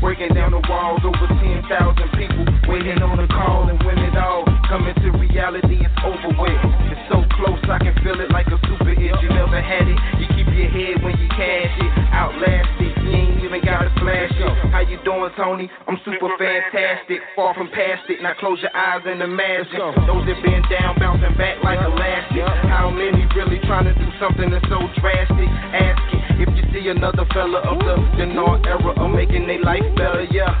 Breaking down the walls, over 10,000 people waiting on a call, and when it all coming to reality, it's over with. It's so close, I can feel it like a super hit. You never had it, you keep your head when you cash it. Outlast it, you ain't even gotta flash it. How you doing, Tony? I'm super fantastic, far from past it. Now close your eyes and imagine those that been down, bouncing back like elastic. How many really trying to do something that's so drastic? Ask it if you see another fella of the dinar era of making their life better, yeah.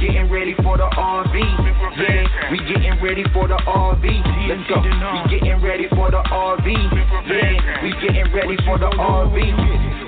Getting ready for the RV, yeah. We getting ready for the RV. Let's go. We getting ready for the RV, yeah. We getting ready for the RV.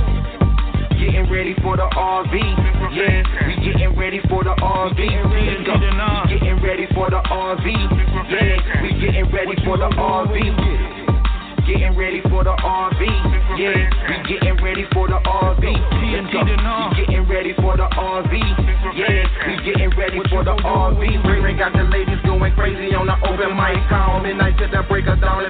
Getting ready for the RV, yeah. We getting ready for the RV. Let's go. We getting ready for the RV, yeah. We getting ready for the RV. Getting ready for the RV, yeah. We getting ready for the RV. Let's go. We getting ready for the RV, yeah. We getting ready for the RV. Ring got the ladies going crazy on the open mic call. Midnight to the break of dawn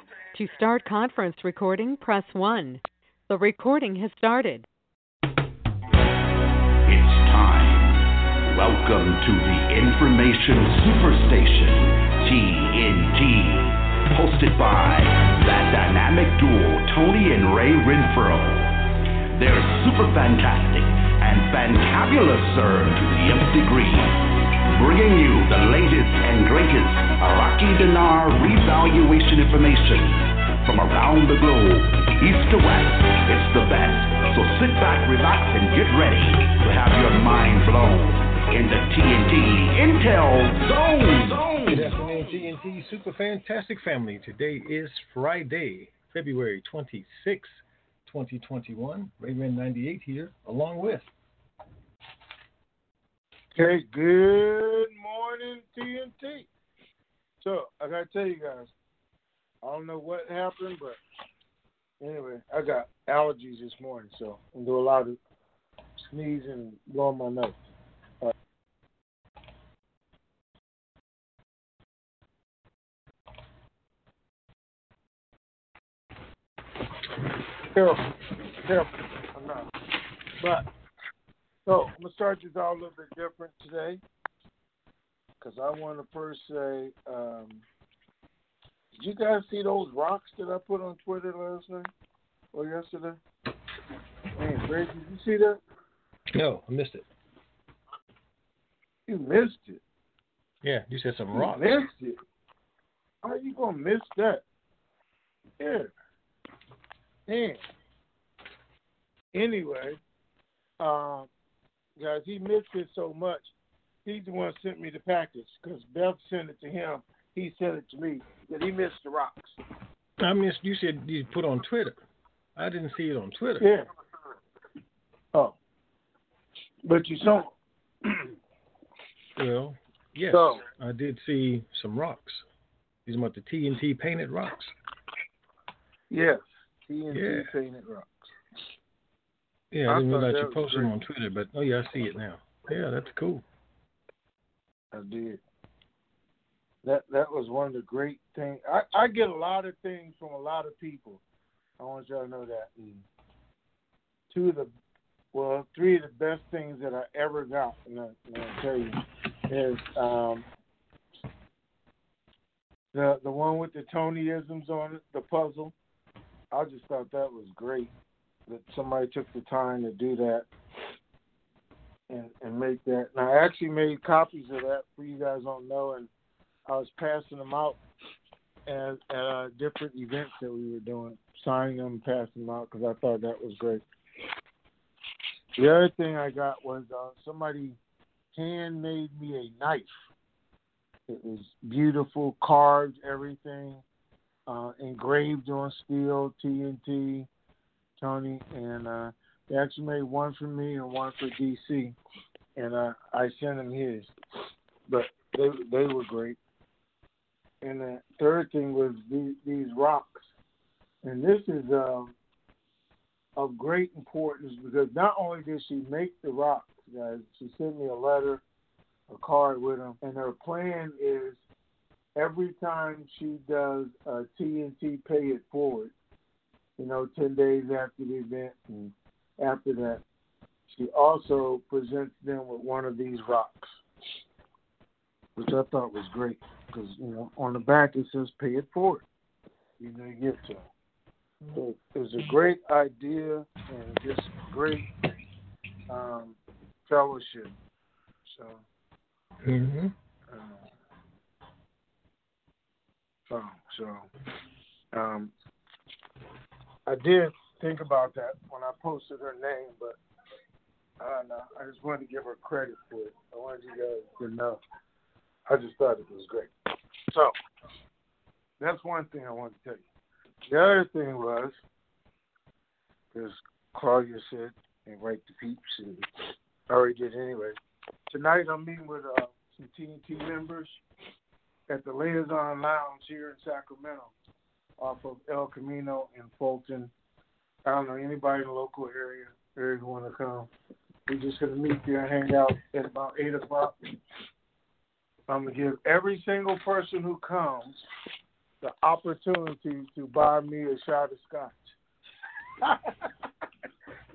To start conference recording, press 1. The recording has started. It's time. Welcome to the Information Superstation, TNT. Hosted by that dynamic duo, Tony and Ray Renfro. They're super fantastic and fantabulous, sir, to the nth degree. Bringing you the latest and greatest Iraqi dinar revaluation information from around the globe, east to west. It's the best. So sit back, relax, and get ready to have your mind blown in the TNT Intel Zone. Good afternoon, TNT Super Fantastic Family. Today is Friday, February 26, 2021. Rayman 98 here, along with Okay, good morning, TNT. So I gotta tell you guys, I don't know what happened, but anyway, I got allergies this morning, so I'm a lot of sneezing and blowing my nose. Careful, careful. I'm not. But so I'm gonna start this out a little bit different today, because I want to first say, um, did you guys see those rocks that I put on Twitter last night or yesterday? Man, Greg, did you see that? No, I missed it. You missed it. Yeah, you said some You missed it. How are you gonna miss that? Yeah. Man. Anyway, um, guys, he missed it so much. He's the one who sent me the package because Beth sent it to him. He sent it to me that he missed the rocks. I missed. You said you put on Twitter. I didn't see it on Twitter. Yeah. Oh. But you saw. Well, yes, So- I did see some rocks. These are about the TNT painted rocks. yes. TNT Yeah. painted rocks. Yeah, I didn't realize that you posted them on Twitter, but oh yeah, I see it now. Yeah, that's cool. I did. That that was one of the great things. I, I get a lot of things from a lot of people. I want y'all to know that. And two of the, well, three of the best things that I ever got, and, I, and I'll tell you, is um, the the one with the Tonyisms on it, the puzzle. I just thought that was great that somebody took the time to do that and and make that. And I actually made copies of that for you guys don't know, and I was passing them out at, at uh, different events that we were doing, signing them, passing them out because I thought that was great. The other thing I got was uh, somebody handmade me a knife. It was beautiful, carved, everything, uh, engraved on steel, TNT, Tony, and uh, they actually made one for me and one for DC, and uh, I sent them his. But they they were great. And the third thing was these, these rocks, and this is um, of great importance because not only did she make the rocks, guys, she sent me a letter, a card with them, and her plan is every time she does a TNT Pay It Forward, you know, 10 days after the event and after that, she also presents them with one of these rocks, which I thought was great because, you know, on the back it says pay it forward. You know, you give to them. So it was a great idea and just great um, fellowship. So, Mm-hmm. um, so, so um, I did think about that when I posted her name, but I don't know. I just wanted to give her credit for it. I wanted you guys to know. I just thought it was great. So that's one thing I wanted to tell you. The other thing was, because Claudia said, and right to peeps, and I already did anyway. Tonight I'm meeting with uh, some TNT members at the Liaison Lounge here in Sacramento, off of El Camino and Fulton. I don't know anybody in the local area area who want to come. We're just gonna meet there and hang out at about eight o'clock. I'm gonna give every single person who comes the opportunity to buy me a shot of scotch.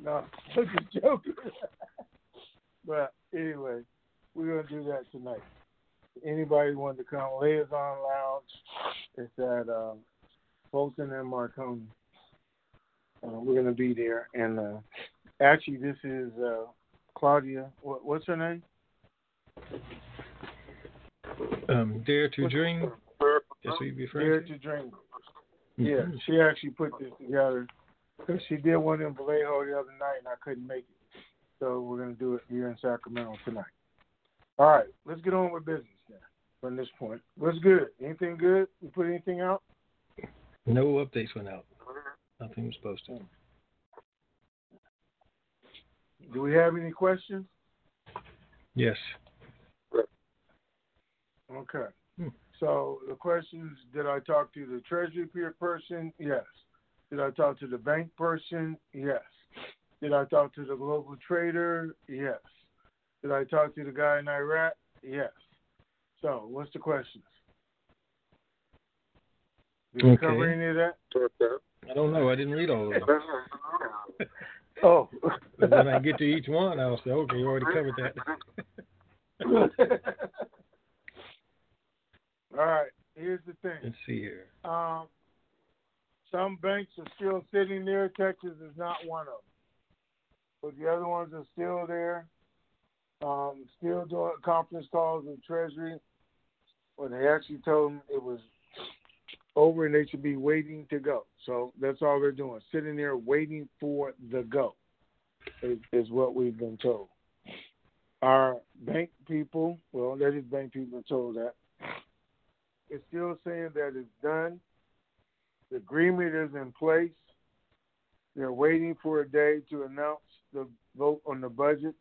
no, I'm just joking. but anyway, we're gonna do that tonight. Anybody want to come? Liaison Lounge. It's at um, Fulton and Marconi. Uh, we're gonna be there, and uh, actually, this is uh, Claudia. What, what's her name? Um, Dare to What's- Dream. You Dare referring to Dream. to. Yeah, Mhm. she actually put this together. Cause She did one in Vallejo the other night, and I couldn't make it. So we're gonna do it here in Sacramento tonight. All right, let's get on with business now. From this point, what's good? Anything good? We put anything out? No updates went out. Nothing was posted. Do we have any questions? Yes. Okay. Hmm. So the questions: Did I talk to the treasury peer person? Yes. Did I talk to the bank person? Yes. Did I talk to the global trader? Yes. Did I talk to the guy in Iraq? Yes. So, what's the questions? Did we Okay. cover any of that? I don't know. I didn't read all of them. Oh. When I get to each one, I'll say, okay, you already covered that. All right. Here's the thing. Let's see here. Um, some banks are still sitting there. Texas is not one of them. But the other ones are still there. Um, still doing conference calls with Treasury. When they actually told them it was over and they should be waiting to go. So that's all they're doing, sitting there waiting for the go, is, is what we've been told. Our bank people, well, that is bank people told that, is still saying that it's done. The agreement is in place. They're waiting for a day to announce the vote on the budget.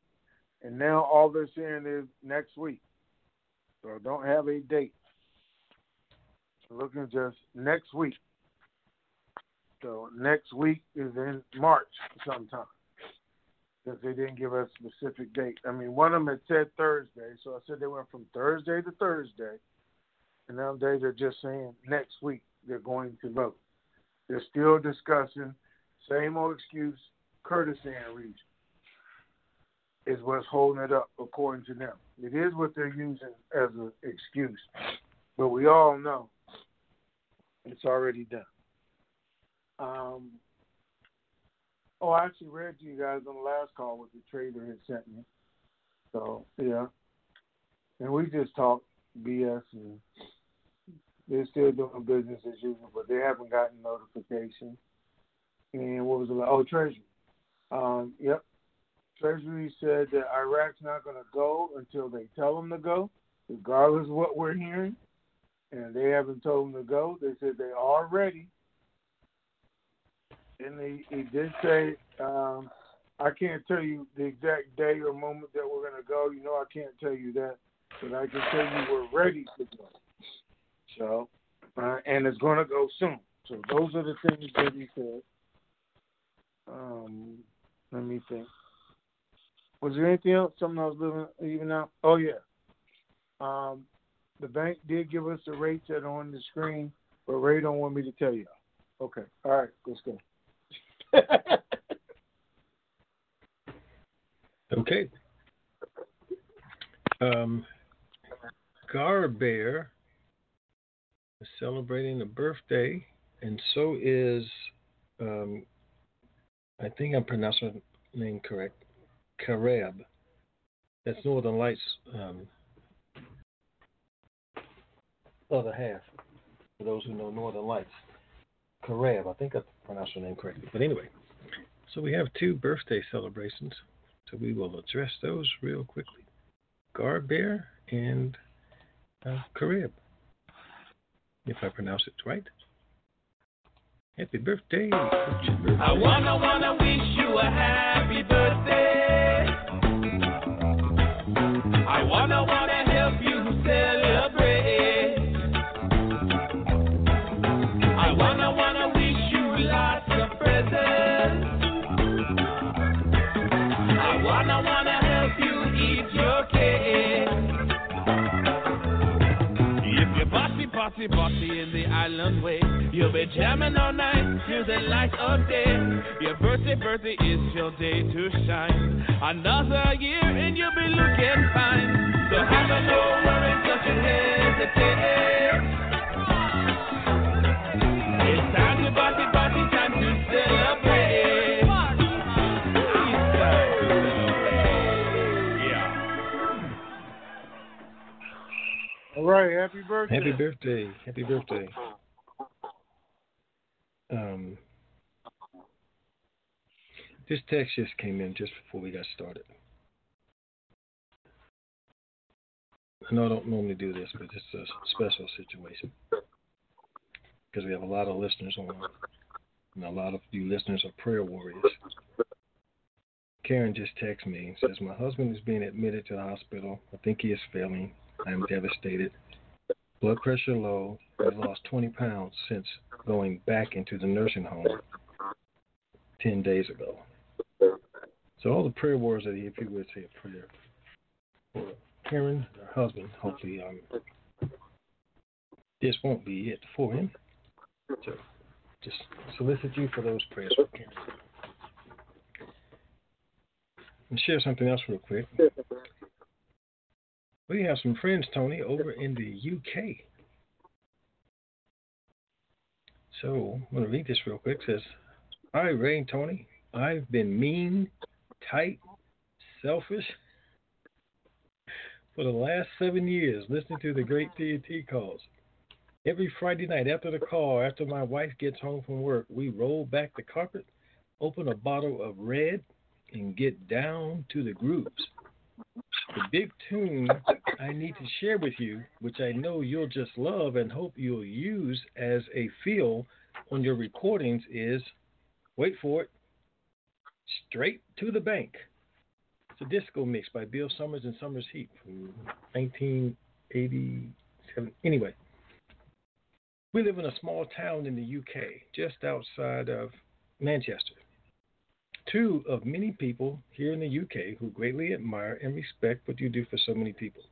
And now all they're saying is next week. So don't have a date. Looking just next week. So next week is in March sometime. Because they didn't give us a specific date. I mean, one of them had said Thursday, so I said they went from Thursday to Thursday. And nowadays they're just saying next week they're going to vote. They're still discussing same old excuse, Kurdistan region is what's holding it up according to them. It is what they're using as an excuse. But we all know it's already done. Um, oh, I actually read to you guys on the last call what the trader had sent me. So, yeah. And we just talked BS and they're still doing business as usual, but they haven't gotten notification. And what was it? Oh, Treasury. Um, yep. Treasury said that Iraq's not going to go until they tell them to go, regardless of what we're hearing. And they haven't told them to go. They said they are ready. And he, he did say, um, I can't tell you the exact day or moment that we're going to go. You know, I can't tell you that, but I can tell you we're ready to go. So, uh, and it's going to go soon. So those are the things that he said. Um, let me think. Was there anything else? Something I was living even out? Oh yeah. Um, the bank did give us the rates that are on the screen, but Ray don't want me to tell you. Okay. All right. Let's go. Okay. Um, Gar Bear is celebrating a birthday, and so is, um, I think I'm pronouncing her name correct, Kareb. That's Northern Lights um, other half, for those who know Northern Lights. Kareb, I think I pronounced her name correctly. But anyway, so we have two birthday celebrations. So we will address those real quickly. Gar Bear and uh, Karib, if I pronounce it right. Happy birthday. What's birthday? I wanna wanna wish you a happy birthday. Bossy, bossy in the island way, you'll be jamming all night till the light of day. Your birthday, birthday is your day to shine. Another year and you'll be looking fine. So have a no worries, don't you hesitate. It's time to party, party, right. Happy birthday. Happy birthday. Happy birthday. Um, this text just came in just before we got started. I know I don't normally do this, but it's a special situation because we have a lot of listeners on, and a lot of you listeners are prayer warriors. Karen just texted me and says, My husband is being admitted to the hospital. I think he is failing. I am devastated. blood pressure low, I've lost 20 pounds since going back into the nursing home 10 days ago. So all the prayer words that if you would say a prayer for Karen, her husband, hopefully um, this won't be it for him. So just solicit you for those prayers for Karen. And share something else real quick. We have some friends, Tony, over in the UK. So I'm going to read this real quick. It says, Hi, Ray and Tony. I've been mean, tight, selfish for the last seven years listening to the great TNT calls. Every Friday night after the call, after my wife gets home from work, we roll back the carpet, open a bottle of red, and get down to the grooves. The big tune I need to share with you, which I know you'll just love and hope you'll use as a feel on your recordings, is wait for it, Straight to the Bank. It's a disco mix by Bill Summers and Summers Heat from 1987. Anyway, we live in a small town in the UK, just outside of Manchester. Two of many people here in the UK who greatly admire and respect what you do for so many people.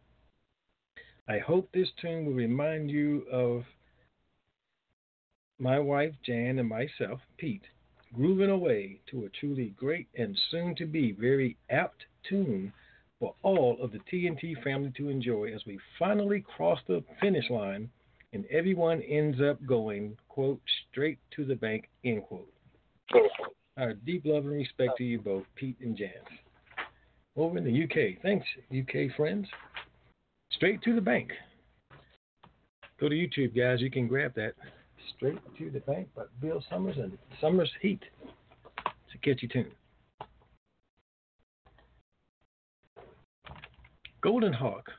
I hope this tune will remind you of my wife Jan and myself, Pete, grooving away to a truly great and soon to be very apt tune for all of the TNT family to enjoy as we finally cross the finish line and everyone ends up going, quote, straight to the bank, end quote. Our deep love and respect to you both, Pete and Jan. Over in the UK. Thanks, UK friends. Straight to the bank. Go to YouTube, guys. You can grab that. Straight to the Bank by Bill Summers and Summers Heat. It's a catchy tune. Golden Hawk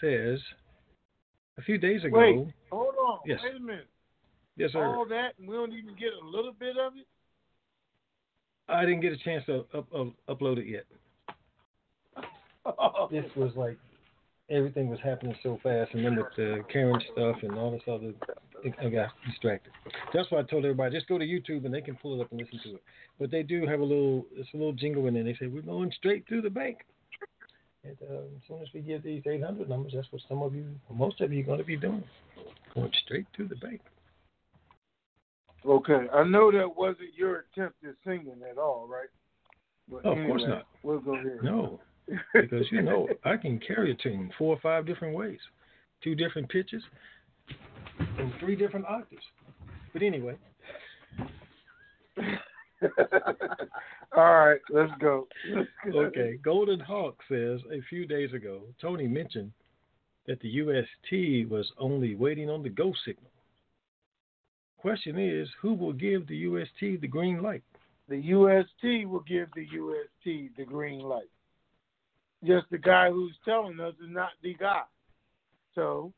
says a few days ago. Wait, hold on. Yes. Wait a minute. Yes, sir. All that, and we don't even get a little bit of it? I didn't get a chance to up, up, upload it yet. This was like everything was happening so fast, and then with the Karen stuff and all this other, I got distracted. That's why I told everybody just go to YouTube and they can pull it up and listen to it. But they do have a little, it's a little jingle in there. They say we're going straight to the bank. And uh, as soon as we get these 800 numbers, that's what some of you, most of you, are going to be doing, going straight to the bank. Okay, I know that wasn't your attempt at singing at all, right? But Oh, of course not. We'll go ahead. No, because you know I can carry a tune four or five different ways, two different pitches, and three different octaves. But anyway, all right, let's go. Let's go. okay. Golden Hawk says a few days ago, Tony mentioned that the UST was only waiting on the go signal. Question is, who will give the UST the green light? The UST will give the UST the green light. Just the guy who's telling us is not the guy. So,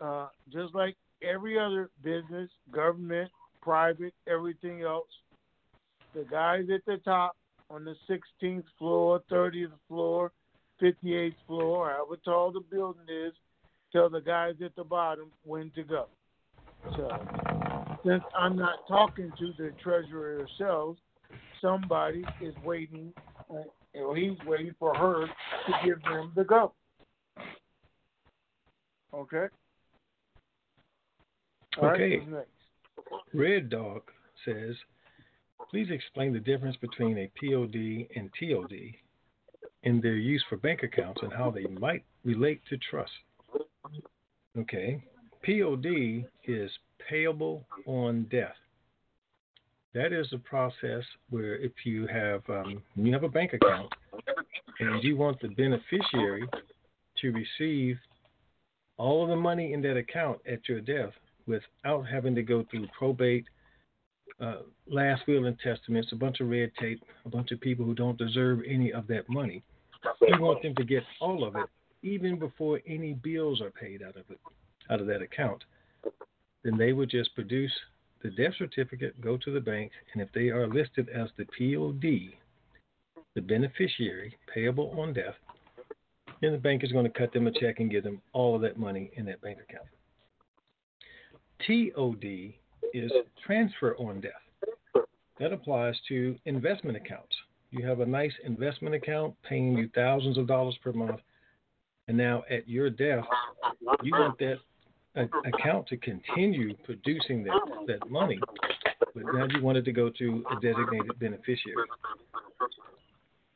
uh, just like every other business, government, private, everything else, the guys at the top on the 16th floor, 30th floor, 58th floor, however tall the building is, tell the guys at the bottom when to go. So, since I'm not talking to the treasurer herself, somebody is waiting, uh, or he's waiting for her to give them the go. Okay. All right, Okay. next? Red Dog says, please explain the difference between a POD and TOD in their use for bank accounts and how they might relate to trust. Okay. POD is payable on death. That is a process where if you have um, you have a bank account and you want the beneficiary to receive all of the money in that account at your death without having to go through probate, uh, last will and testaments, a bunch of red tape, a bunch of people who don't deserve any of that money. You want them to get all of it even before any bills are paid out of it, out of that account. Then they would just produce the death certificate, go to the bank, and if they are listed as the POD, the beneficiary payable on death, then the bank is going to cut them a check and give them all of that money in that bank account. TOD is transfer on death. That applies to investment accounts. You have a nice investment account paying you thousands of dollars per month, and now at your death, you want that uh, account to continue producing that, that money, but now you wanted to go to a designated beneficiary.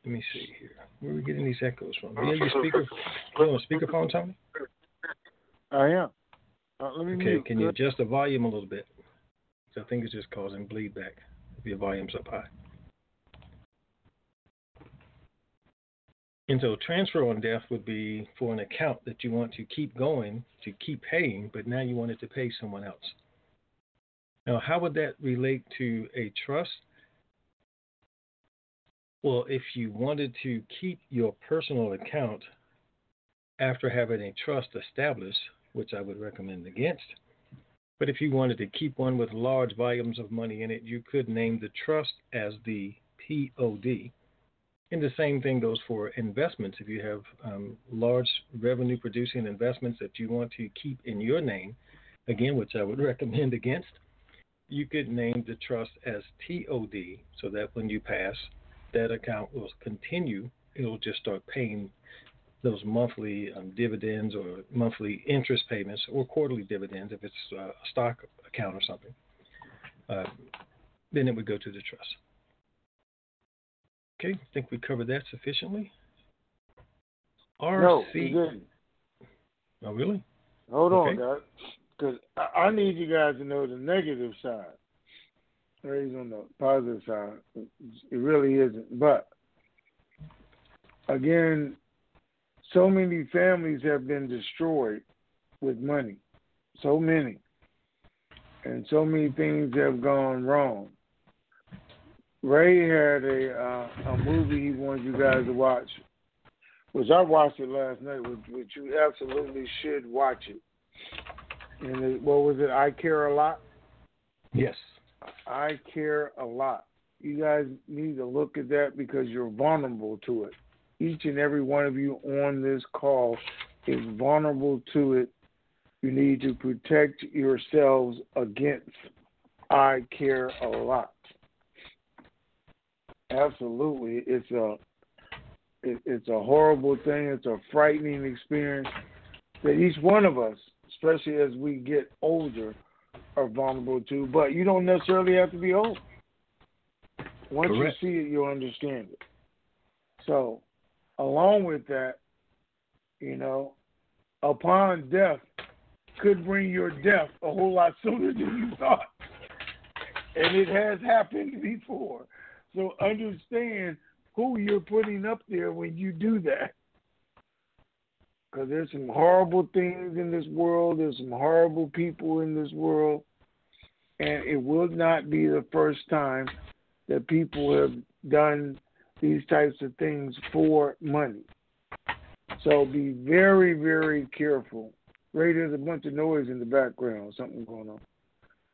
Let me see here. Where are we getting these echoes from? Yeah, your speaker. You on speakerphone, Tony? I am. Uh, let me Okay, mute. can you adjust the volume a little bit? 'Cause I think it's just causing bleed back if your volume's up high. And so transfer on death would be for an account that you want to keep going, to keep paying, but now you want it to pay someone else. Now, how would that relate to a trust? Well, if you wanted to keep your personal account after having a trust established, which I would recommend against, but if you wanted to keep one with large volumes of money in it, you could name the trust as the POD. And the same thing goes for investments. If you have um, large revenue producing investments that you want to keep in your name, again, which I would recommend against, you could name the trust as TOD so that when you pass, that account will continue. It'll just start paying those monthly um, dividends or monthly interest payments or quarterly dividends if it's uh, a stock account or something. Uh, then it would go to the trust. Okay, I think we covered that sufficiently. No, RC. you didn't. Oh, really? Hold Okay. on, guys. Because I, I need you guys to know the negative side. Raise on the positive side. It really isn't. But again, so many families have been destroyed with money. So many. And so many things have gone wrong. Ray had a uh, a movie he wanted you guys to watch, which I watched it last night, which, which you absolutely should watch it. And it, what was it? I care a lot. Yes. I care a lot. You guys need to look at that because you're vulnerable to it. Each and every one of you on this call is vulnerable to it. You need to protect yourselves against I care a lot. Absolutely, it's a it, it's a horrible thing. It's a frightening experience that each one of us, especially as we get older, are vulnerable to. But you don't necessarily have to be old. Once Correct. you see it, you'll understand it. So, along with that, you know, upon death could bring your death a whole lot sooner than you thought. And it has happened before. So understand who you're putting up there when you do that. Because there's some horrible things in this world, there's some horrible people in this world, and it will not be the first time that people have done these types of things for money. So be very, very careful. Ray, there's a bunch of noise in the background, something going on.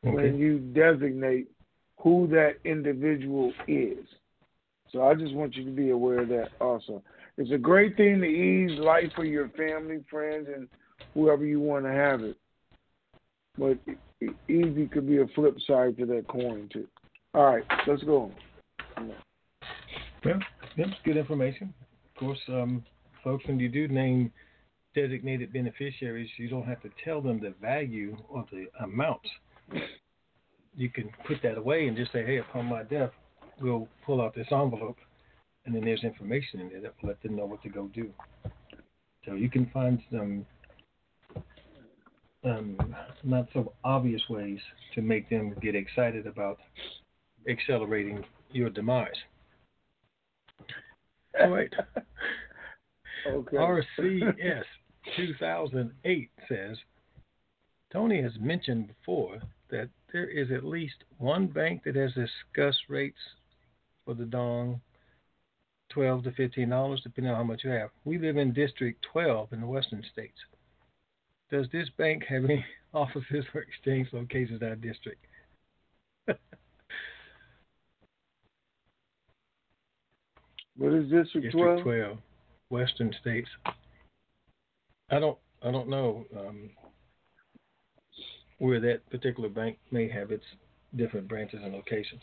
When you designate who that individual is. So I just want you to be aware of that also. It's a great thing to ease life for your family, friends, and whoever you want to have it. But easy could be a flip side to that coin too. All right, let's go. Yeah, that's good information. Of course, um, folks, when you do name designated beneficiaries, you don't have to tell them the value or the amount. You can put that away and just say, hey, upon my death, we'll pull out this envelope, and then there's information in there that will let them know what to go do. So you can find some um, not so obvious ways to make them get excited about accelerating your demise. All right. Okay. RCS 2008 says Tony has mentioned before that there is at least one bank that has discussed rates for the dong 12 to 15 dollars depending on how much you have. We live in District 12 in the western states. Does this bank have any offices or exchange locations in our district? What is District District 12? 12, Western States. I don't, I don't know. Um, where that particular bank may have its different branches and locations.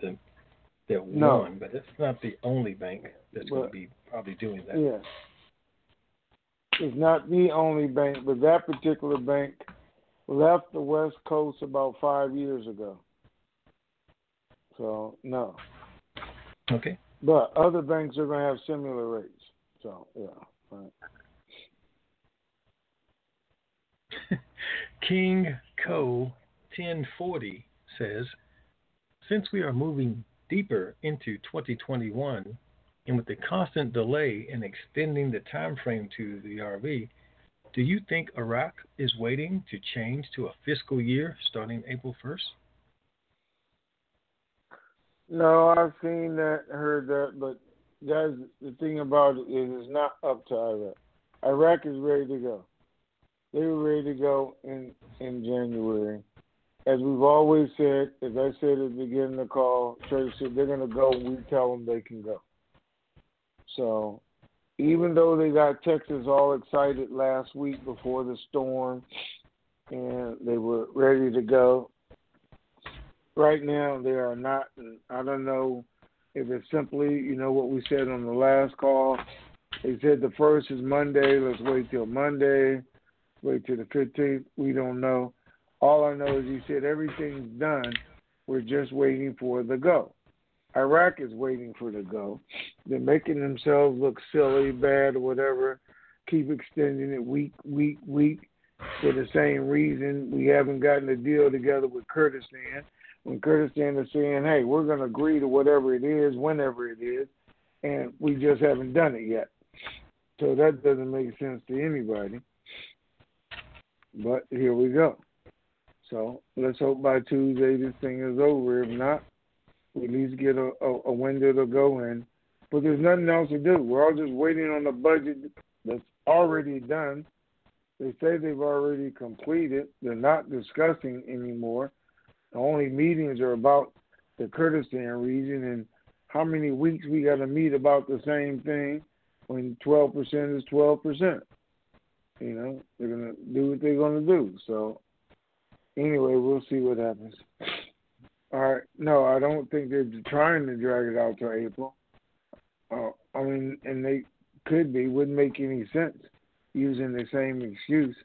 The, they're No. one, but it's not the only bank that's going to be probably doing that. Yeah. It's not the only bank, but that particular bank left the West Coast about five years ago. So no. Okay. But other banks are gonna have similar rates. So yeah. Right. King Co 1040 says, since we are moving deeper into 2021, and with the constant delay in extending the time frame to the RV, do you think Iraq is waiting to change to a fiscal year starting April 1st? No, I've seen that, heard that, but guys, the thing about it is it's not up to Iraq. Iraq is ready to go. They were ready to go in in January. As we've always said, as I said at the beginning of the call, Trey said they're gonna go when we tell them they can go. So even though they got Texas all excited last week before the storm and they were ready to go, right now they are not. I don't know if it's simply, you know, what we said on the last call. They said the first is Monday. Let's wait till Monday. Wait to the 15th. We don't know. All I know is he said everything's done. We're just waiting for the go. Iraq is waiting for the go. They're making themselves look silly, bad, or whatever. Keep extending it week, week, week for the same reason. We haven't gotten a deal together with Kurdistan. When Kurdistan is saying, hey, we're going to agree to whatever it is, whenever it is, and we just haven't done it yet. So that doesn't make sense to anybody. But here we go. So let's hope by Tuesday this thing is over. If not, we at least get a, a, a window to go in. But there's nothing else to do. We're all just waiting on the budget that's already done. They say they've already completed. They're not discussing anymore. The only meetings are about the Kurdistan region and how many weeks we got to meet about the same thing when 12% is 12%. You know, they're to do what they're to do. So, anyway, we'll see what happens. All right. No, I don't think they're trying to drag it out to April. Uh, I mean, and they could be. Wouldn't make any sense using the same excuse.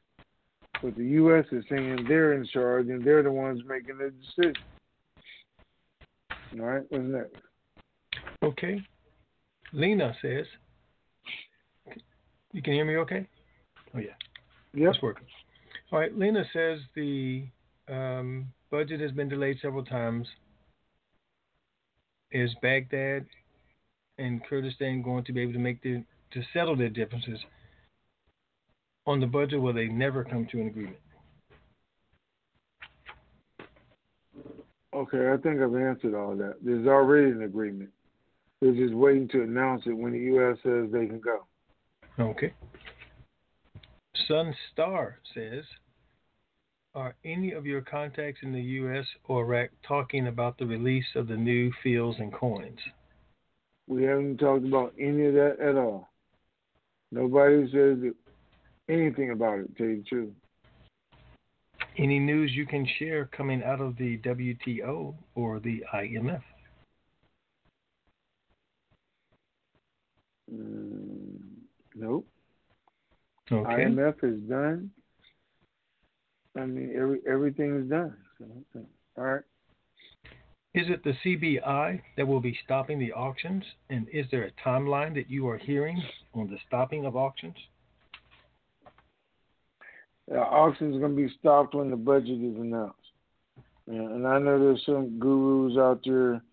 But the U.S. is saying they're in charge and they're the ones making the decision. All right. What's next? Okay. Lena says, you can hear me okay? Oh, yeah. Yep. It's working. All right. Lena says the um, budget has been delayed several times. Is Baghdad and Kurdistan going to be able to make the to settle their differences on the budget? Will they never come to an agreement? Okay, I think I've answered all that. There's already an agreement. They're just waiting to announce it when the U.S. says they can go. Okay. Sun Star says, are any of your contacts in the U.S. or Iraq talking about the release of the new fields and coins? We haven't talked about any of that at all. Nobody says anything about it, to tell you the truth. Any news you can share coming out of the WTO or the IMF? Mm, nope. Okay. IMF is done. I mean, every everything is done. So, all right. Is it the CBI that will be stopping the auctions? And is there a timeline that you are hearing on the stopping of auctions? The auction is going to be stopped when the budget is announced. Yeah, and I know there's some gurus out there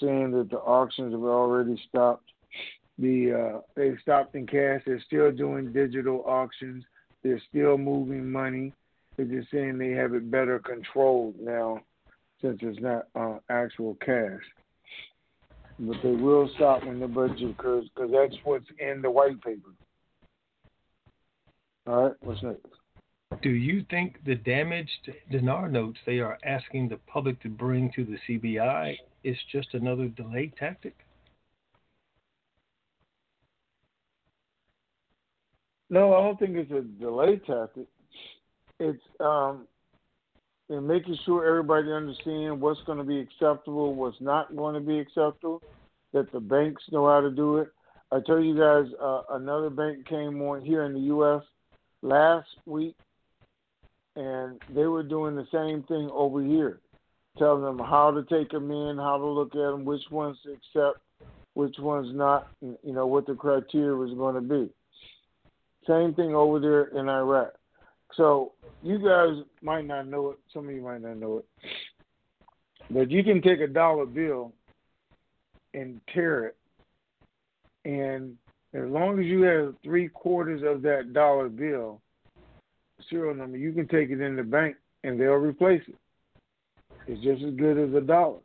saying that the auctions have already stopped. The uh, they stopped in cash. They're still doing digital auctions. They're still moving money. They're just saying they have it better controlled now, since it's not uh, actual cash. But they will stop when the budget occurs because that's what's in the white paper. All right, what's next? Do you think the damaged dinar notes they are asking the public to bring to the CBI is just another delay tactic? No, I don't think it's a delay tactic. It's um, and making sure everybody understands what's going to be acceptable, what's not going to be acceptable, that the banks know how to do it. I tell you guys, uh, another bank came on here in the U.S. last week, and they were doing the same thing over here, telling them how to take them in, how to look at them, which ones to accept, which ones not, you know, what the criteria was going to be. Same thing over there in Iraq. So you guys might not know it. Some of you might not know it. But you can take a dollar bill and tear it. And as long as you have three quarters of that dollar bill serial number, you can take it in the bank and they'll replace it. It's just as good as a dollar.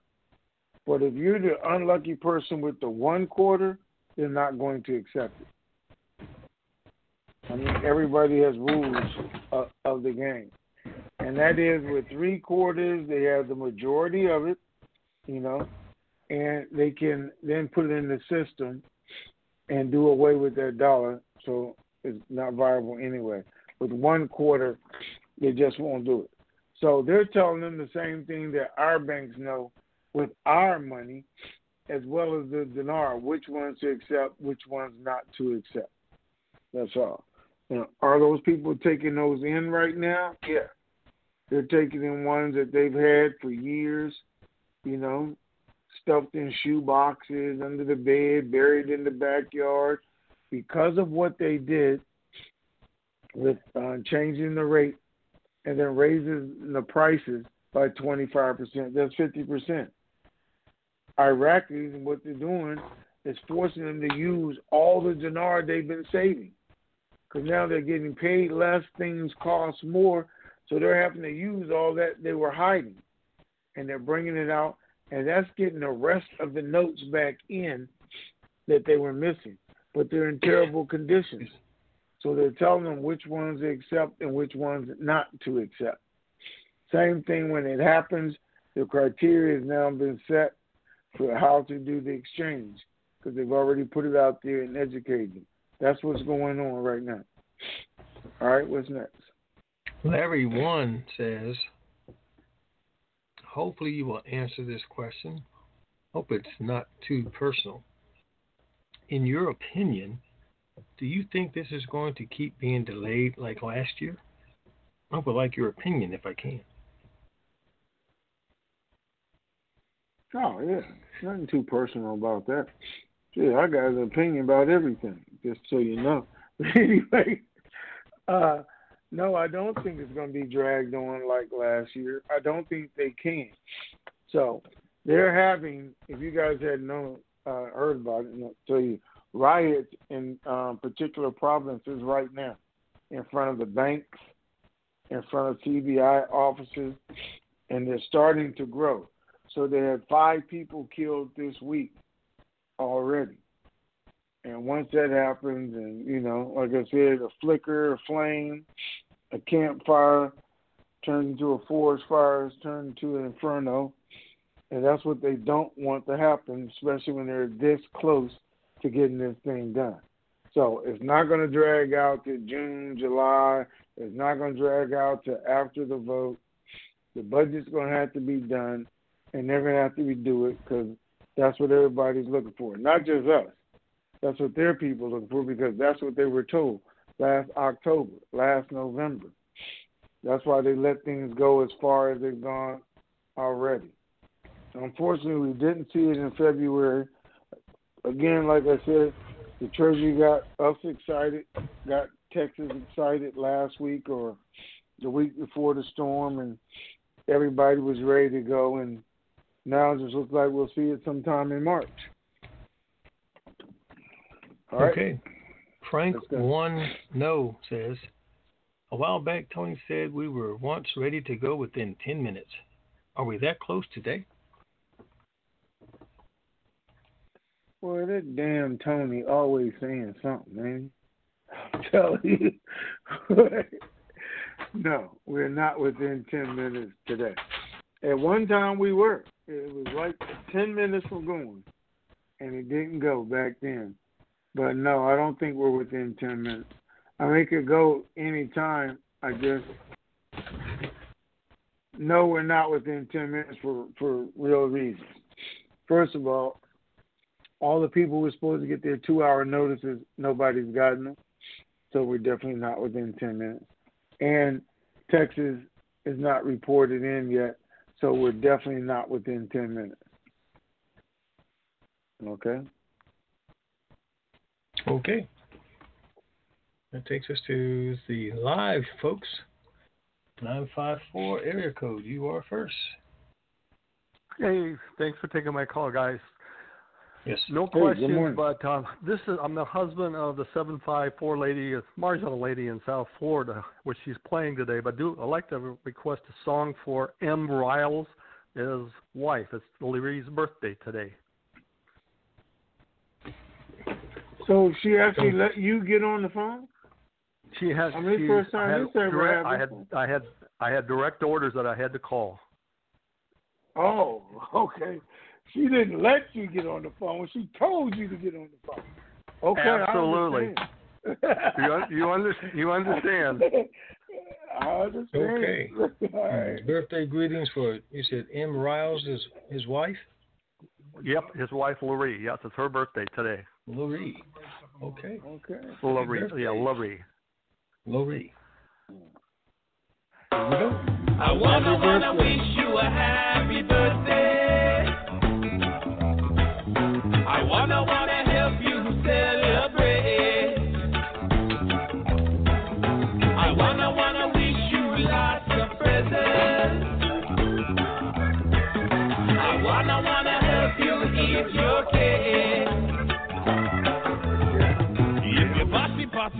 But if you're the unlucky person with the one quarter, they're not going to accept it. Everybody has rules of, of the game. And that is with three quarters, they have the majority of it, you know, and they can then put it in the system and do away with their dollar, so it's not viable anyway. With one quarter, they just won't do it. So they're telling them the same thing that our banks know with our money, as well as the dinar, which ones to accept, which ones not to accept. That's all. Are those people taking those in right now? Yeah. They're taking in ones that they've had for years, you know, stuffed in shoe boxes, under the bed, buried in the backyard. Because of what they did with uh, changing the rate and then raising the prices by 25%, that's 50%. Iraqis, and what they're doing is forcing them to use all the dinar they've been saving. Because now they're getting paid less, things cost more, so they're having to use all that they were hiding. And they're bringing it out and that's getting the rest of the notes back in that they were missing. But they're in terrible conditions. So they're telling them which ones to accept and which ones not to accept. Same thing when it happens, the criteria has now been set for how to do the exchange because they've already put it out there and educated them. That's what's going on right now. All right, what's next? Larry One says, hopefully you will answer this question. Hope it's not too personal. In your opinion, do you think this is going to keep being delayed like last year? I would like your opinion if I can. Oh yeah, nothing too personal about that. Yeah, I got an opinion about everything, just so you know. But anyway, uh, no, I don't think it's going to be dragged on like last year. I don't think they can. So they're having, if you guys had known, uh, heard about it, I'll tell you, riots in um, particular provinces right now, in front of the banks, in front of TBI offices, and they're starting to grow. So they had five people killed this week already. And once that happens, and you know, like I said, a flicker, a flame, a campfire turns into a forest fire, turns into an inferno, and that's what they don't want to happen, especially when they're this close to getting this thing done. So it's not going to drag out to June, July. It's not going to drag out to after the vote. The budget's going to have to be done, and they're going to have to redo it because that's what everybody's looking for. Not just us. That's what their people look for because that's what they were told last October, last November. That's why they let things go as far as they've gone already. Unfortunately, we didn't see it in February. Again, like I said, the Treasury got us excited, got Texas excited last week or the week before the storm, and everybody was ready to go. And now it just looks like we'll see it sometime in March. Right. Okay. Frank One No says, a while back Tony said we were once ready to go within 10 minutes. Are we that close today? Boy, that damn Tony always saying something, man. I'm telling you. no, we're not within 10 minutes today. At one time we were. It was like 10 minutes from going, and it didn't go back then. But no, I don't think we're within 10 minutes. I mean, it could go any time. I just no, we're not within ten minutes for for real reasons. First of all, all the people who are supposed to get their two hour notices, nobody's gotten them. So we're definitely not within 10 minutes. And Texas is not reported in yet, so we're definitely not within 10 minutes. Okay? Okay. That takes us to the live, folks. 954 area code. You are first. Hey, thanks for taking my call, guys. Yes. No Hey, good questions, but um, this is I'm the husband of the seven five four lady, a marginal lady in South Florida, which she's playing today. But do I'd like to request a song for M. Riles, his wife. It's Larry's birthday today. So she actually let you get on the phone? She has. I mean, she, first time I had, this ever direct, I had. I had I had direct orders that I had to call. Oh, okay. She didn't let you get on the phone. She told you to get on the phone. Okay, Absolutely. You you under, you understand? I understand. Okay. All right. Birthday greetings for, you said M. Riles, his, his wife? Yep, his wife Larry. Yes, it's her birthday today. Lori. Okay. Okay. Larry. birthday. Yeah, Larry. Lori. Here we go. I wanna wanna wish you a happy birthday. I wanna wanna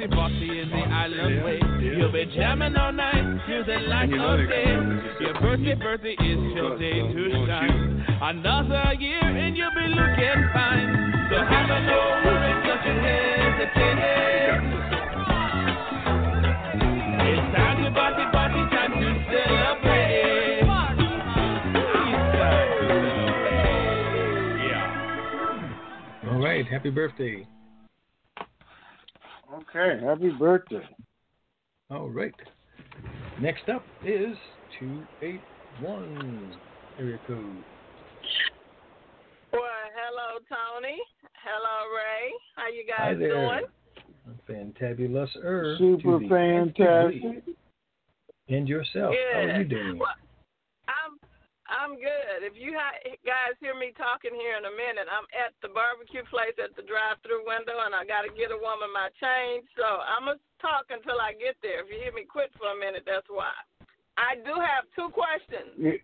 bossy, bossy in the island way, you'll be jamming all night till the light of day. Your birthday, birthday is your day to shine. Another year and you'll be looking fine. So have a no worries, don't you hesitate. It's time to party, party, time to celebrate. It's time to celebrate. Yeah. All right. Happy birthday. Okay. Happy birthday. All right. Next up is 281 area code. Well, hello, Tony. Hello, Ray. How you guys Hi guys there. doing? Fantabulous er. Super fantastic. And yourself. How are you doing? Well, I'm I'm good. If you ha- guys hear me talking here in a minute, I'm at the barbecue place at the drive-through window, and I got to get a woman my change. So I'm gonna talk until I get there. If you hear me quit for a minute, that's why. I do have two questions. If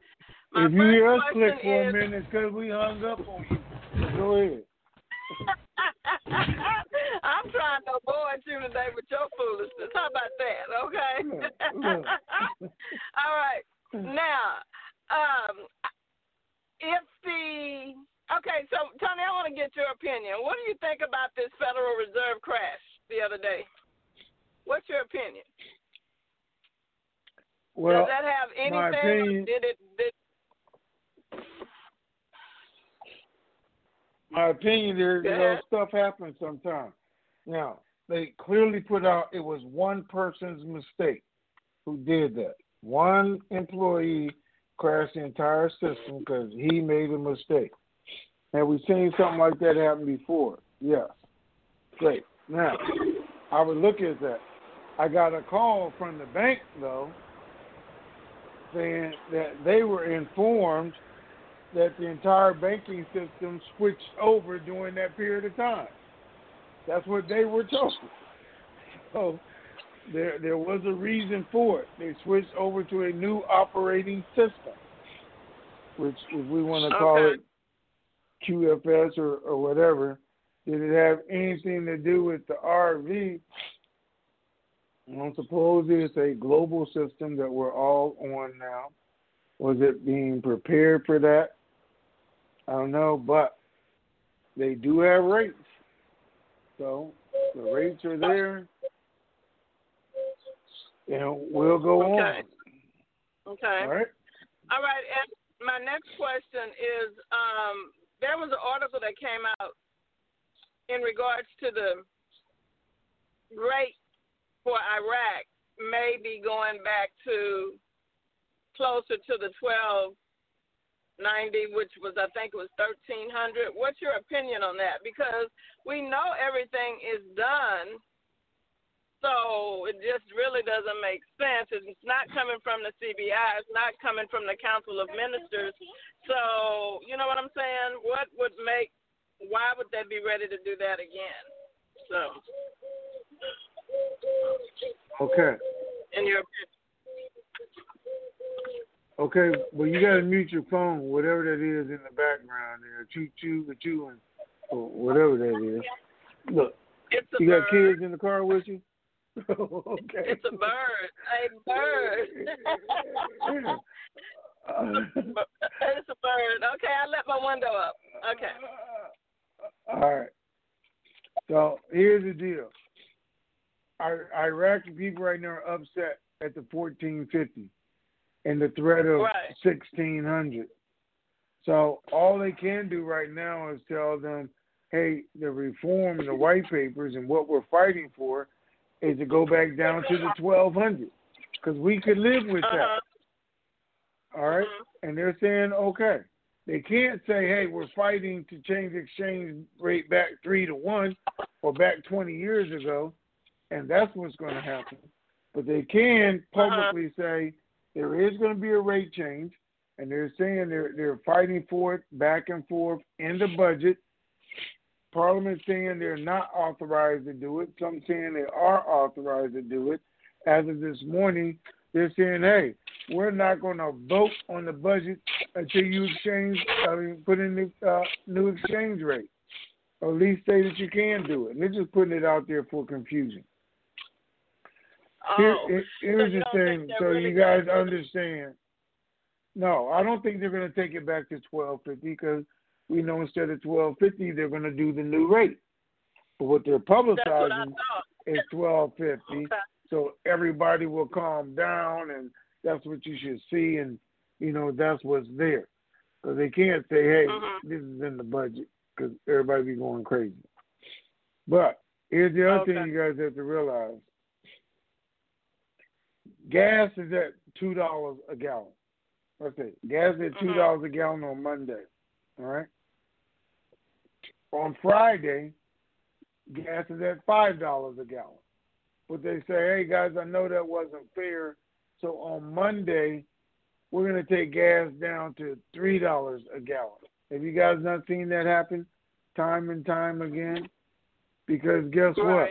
My if you hear us click for a minute, it's because we hung up on you. Go ahead. I'm trying to avoid you today with your foolishness. How about that? Okay. All right. Now, um, if the okay, so Tony, I want to get your opinion. What do you think about this Federal Reserve crash the other day? What's your opinion? Well, Does that have my anything? opinion- Did it? Did, my opinion is, you know, stuff happens sometimes. Now, they clearly put out it was one person's mistake who did that. One employee crashed the entire system because he made a mistake. Have we've seen something like that happen before? Yes. Great. Now, I would look at that. I got a call from the bank, though, saying that they were informed that the entire banking system switched over during that period of time. That's what they were told. So there there was a reason for it. They switched over to a new operating system, which if we want to call Okay. it QFS or, or whatever, did it have anything to do with the RV? I don't suppose it's a global system that we're all on now. Was it being prepared for that? I don't know, but they do have rates. So the rates are there. And we'll go Okay. on. okay. All right. All right. And my next question is: um, there was an article that came out in regards to the rate for Iraq may be going back to closer to the twelve ninety, which was I think it was thirteen hundred. What's your opinion on that? Because we know everything is done, so it just really doesn't make sense. It's not coming from the CBI. It's not coming from the Council of Ministers. So you know what I'm saying? What would make? Why would they be ready to do that again? So. Okay. In your opinion. Okay, well you gotta mute your phone, whatever that is in the background there, choo choo choo and or whatever that is. Look, you got bird. kids in the car with you? okay. It's a bird. A bird. it's a bird. Okay, I let my window up. Okay. All right. So here's the deal. Our Iraqi people right now are upset at the 1450 and the threat of Right. 1600. So all they can do right now is tell them, hey, the reform, the white papers, and what we're fighting for is to go back down to the 1200 because we could live with that. Uh-huh. All right? And they're saying, okay. They can't say, hey, we're fighting to change the exchange rate back three to one or back 20 years ago, and that's what's going to happen. But they can publicly say there is going to be a rate change, and they're saying they're they're fighting for it back and forth in the budget. Parliament saying they're not authorized to do it. Some saying they are authorized to do it. As of this morning, they're saying, hey, we're not going to vote on the budget until you exchange, I mean, put in the uh, new exchange rate, or at least say that you can do it. And they're just putting it out there for confusion. Oh, here- so here's you the thing, so really you guys understand. No, I don't think they're going to take it back to twelve fifty because we know instead of twelve fifty they're going to do the new rate. But what they're what publicizing thought. is twelve fifty, Okay. so everybody will calm down, and that's what you should see, and you know that's what's there. Because they can't say, "Hey, Mhm. this is in the budget," because everybody be going crazy. But here's the other Okay. thing you guys have to realize: gas is at two dollars a gallon. Let's see, gas is at two dollars a gallon on Monday. All right. On Friday, gas is at five dollars a gallon. But they say, hey guys, I know that wasn't fair. So on Monday, we're gonna take gas down to three dollars a gallon. Have you guys not seen that happen time and time again? Because guess what?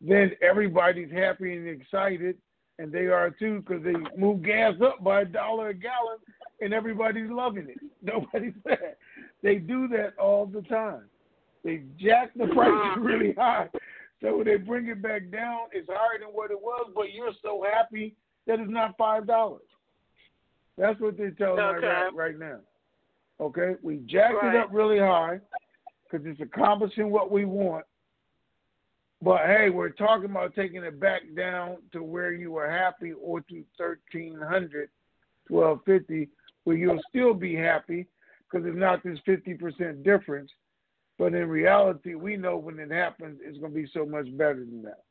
Then everybody's happy and excited, and they are too because they move gas up by a dollar a gallon, and everybody's loving it. Nobody's mad. They do that all the time. They jack the prices really high. So when they bring it back down, it's higher than what it was, but you're so happy that it's not five dollars. That's what they're telling Okay. Iraq right now. Okay, we jacked Right. it up really high because it's accomplishing what we want. But hey, we're talking about taking it back down to where you were happy or to 1300, 1250, where you'll still be happy because it's not this 50% difference. But in reality, we know when it happens, it's going to be so much better than that.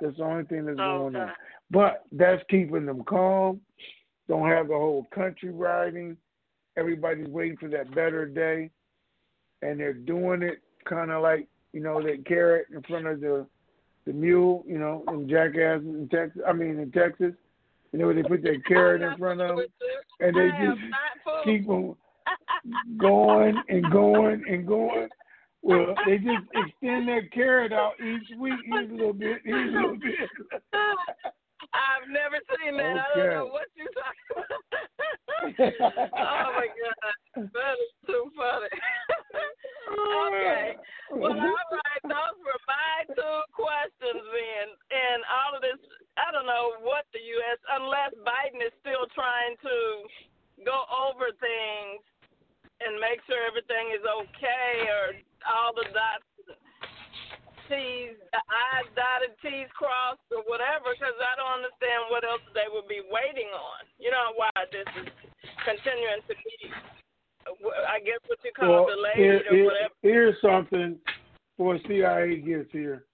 That's the only thing that's going on. But that's keeping them calm. Don't have the whole country riding. Everybody's waiting for that better day. And they're doing it kind of like, you know, that carrot in front of the the mule, you know, in jackasses in Texas. I mean, in Texas. You know, where they put that carrot in front of them. And they just keep them going and going and going. Well, they just extend that carrot out each week, each little bit, each little bit. I've never seen that. I don't know what you're talking about. oh my god, that is too funny. okay, well, all right, those were my two questions then, and all of this. I don't know what the U.S. unless Biden is still trying to go over things and make sure everything is okay, or all the dots T's, I's dotted, T's crossed, or whatever, because I don't understand what else they would be waiting on. You know why this is continuing to be, I guess what you call Well, delayed here- or here- whatever. here's something before CIA gets here.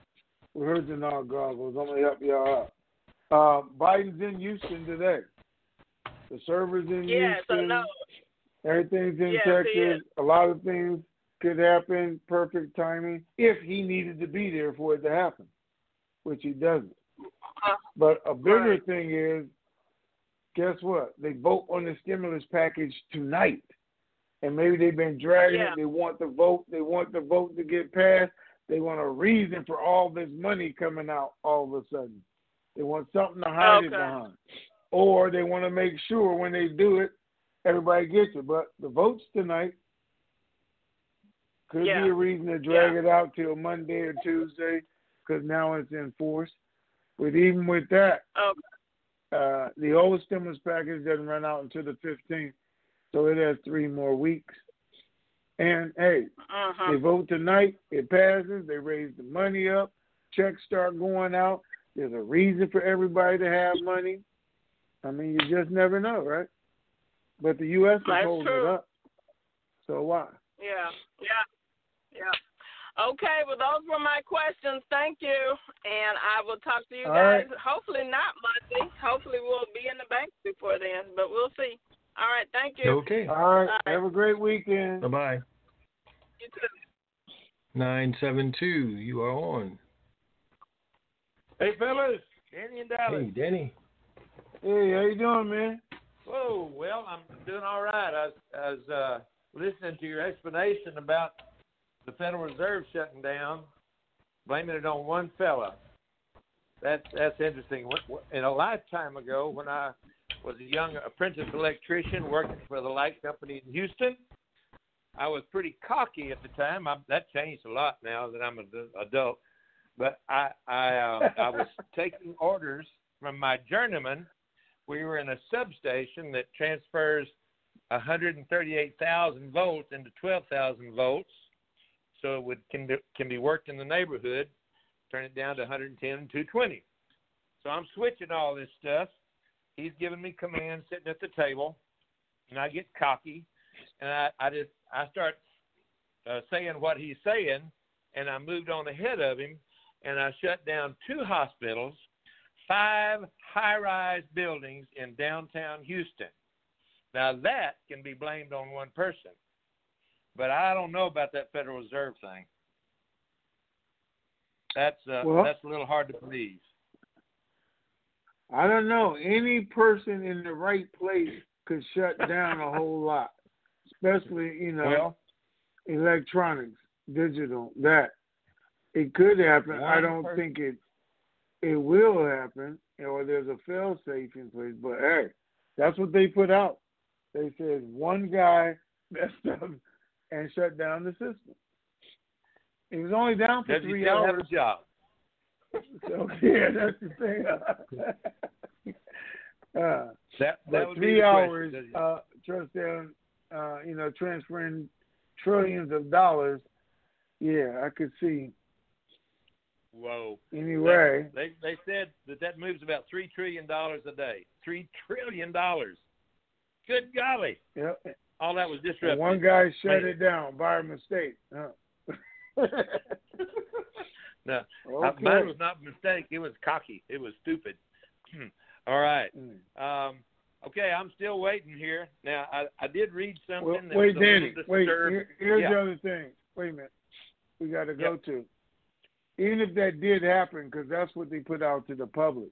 We heard the our goggles. I'm gonna help y'all out. Uh, Biden's in Houston today. The servers in Yeah, so Houston. no. Everything's in Texas. A lot of things could happen. Perfect timing if he needed to be there for it to happen, which he doesn't. Uh, But a bigger right. thing is, guess what? They vote on the stimulus package tonight, and maybe they've been dragging Yeah. it. They want the vote. They want the vote to get passed. They want a reason for all this money coming out all of a sudden. They want something to hide it behind, or they want to make sure when they do it, everybody gets it. But the votes tonight could Yeah. be a reason to drag Yeah. it out till Monday or Tuesday because now it's in force. But even with that, Okay. uh, the old stimulus package doesn't run out until the 15th, so it has three more weeks. And hey, Uh-huh. they vote tonight, it passes, they raise the money up, checks start going out. There's a reason for everybody to have money. I mean, you just never know, right? But the U.S. is That's holding true. it up. So why? Yeah, yeah, yeah. Okay, well, those were my questions. Thank you, and I will talk to you All guys. right. Hopefully not Monday. Hopefully we'll be in the bank before then, but we'll see. All right, thank you. Okay. All right. All right. Have a great weekend. Bye bye. You too. 972, you are on. Hey, fellas, Danny and Dallas. Hey, Danny. Hey, how you doing, man? Whoa, well, I'm doing all right. I was, I was uh, listening to your explanation about the Federal Reserve shutting down, blaming it on one fella. That's that's interesting. In a lifetime ago, when I was a young apprentice electrician working for the light company in Houston, I was pretty cocky at the time. I, that changed a lot now that I'm an adult. But I I uh, I was taking orders from my journeyman. We were in a substation that transfers 138,000 volts into 12,000 volts, so it would can can be worked in the neighborhood. Turn it down to 110 and 220. So I'm switching all this stuff. He's giving me commands, sitting at the table, and I get cocky, and I I just I start uh, saying what he's saying, and I moved on ahead of him, and I shut down two hospitals, five high-rise buildings in downtown Houston. Now that can be blamed on one person, but I don't know about that Federal Reserve thing. That's uh, Well- that's a little hard to believe. I don't know. Any person in the right place could shut down a whole lot, especially you know Well, electronics, digital. That it could happen. I don't person- think it it will happen, or there's a fail safe in place. But hey, that's what they put out. They said one guy messed up and shut down the system. He was only down for does he three still have hours. a job? So yeah, that's the thing. uh, That that would three be hours, question. uh, trust down, uh, you know, transferring trillions of dollars. Yeah, I could see. Whoa. Anyway, They they said that that moves about three trillion dollars a day. Three trillion dollars. Good golly! yeah, All that was disrupted. one guy shut Man. it down by mistake. Huh? No, uh, okay. mine was not a mistake. It was cocky. It was stupid. All right. Mm. Um, okay, I'm still waiting here. Now, I, I did read something Well, that wait, was a little Danny. Wait. Here, here's Yeah. the other thing. Wait a minute. We got to go Yep. to. Even if that did happen, because that's what they put out to the public.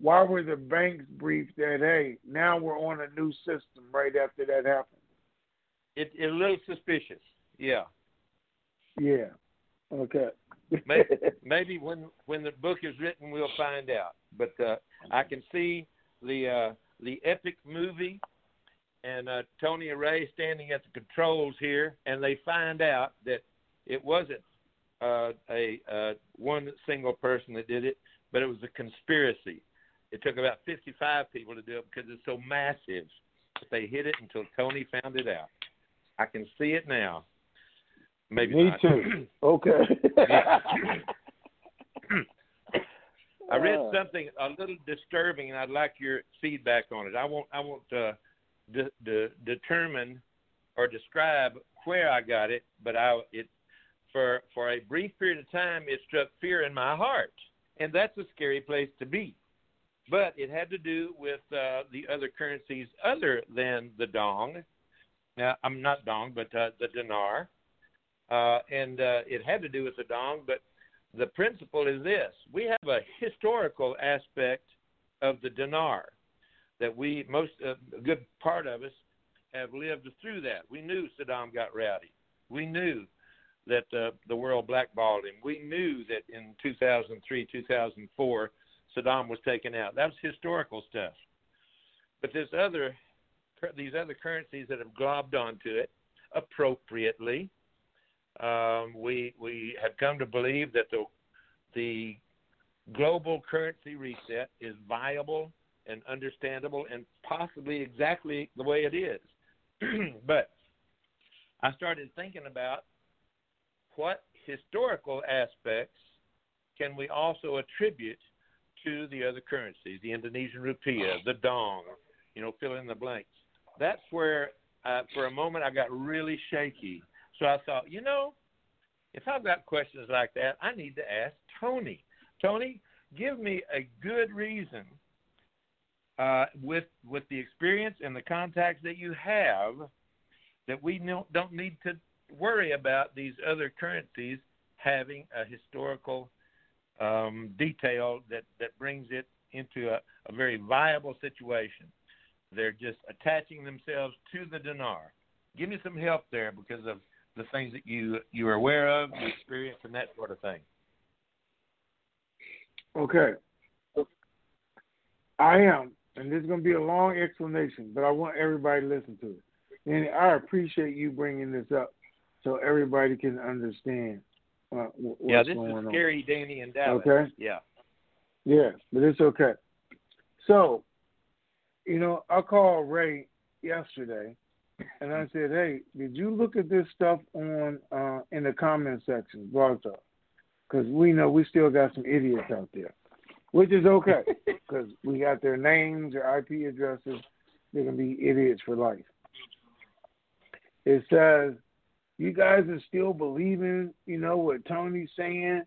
Why were the banks briefed that hey, now we're on a new system right after that happened? It, it's a little suspicious. Yeah. Yeah. Okay. Maybe, maybe when when the book is written, we'll find out. But uh, I can see the uh, the epic movie and uh, Tony and Ray standing at the controls here, and they find out that it wasn't uh, a uh, one single person that did it, but it was a conspiracy. It took about 55 people to do it because it's so massive. They hid it until Tony found it out. I can see it now. Maybe Me not. too. Okay. I read Uh. something a little disturbing, and I'd like your feedback on it. I won't. I won't uh, de- de- determine or describe where I got it, but I it for for a brief period of time it struck fear in my heart, and that's a scary place to be. but it had to do with uh, the other currencies other than the dong. Now, I'm not dong, but uh, the dinar, uh, and uh, it had to do with the dong. But the principle is this: we have a historical aspect of the dinar that we most uh, a good part of us have lived through that. We knew Saddam got rowdy. We knew that uh, the world blackballed him. We knew that in 2003, 2004, Saddam was taken out. That's historical stuff. But this other, these other currencies that have globbed onto it appropriately, um, we we have come to believe that the the global currency reset is viable and understandable and possibly exactly the way it is. but I started thinking about what historical aspects can we also attribute to the other currencies, the Indonesian rupiah, the dong, you know, fill in the blanks. That's where, uh, for a moment, I got really shaky. So I thought, you know, if I've got questions like that, I need to ask Tony. Tony, give me a good reason uh, with with the experience and the contacts that you have that we don't need to worry about these other currencies having a historical um, detail that, that brings it into a, a very viable situation. They're just attaching themselves to the dinar. Give me some help there because of the things that you you are aware of, the experience, and that sort of thing. Okay. I am, and this is going to be a long explanation, but I want everybody to listen to it. And I appreciate you bringing this up so everybody can understand. Uh, what's yeah, this is on. scary, Danny and Dallas. Okay. Yeah. Yeah, but it's okay. So, you know, I called Ray yesterday, and I said, "Hey, did you look at this stuff on uh, in the comment section, blog talk? Because we know we still got some idiots out there, which is okay, because we got their names, their IP addresses. They're gonna be idiots for life." It says you guys are still believing, you know, what Tony's saying.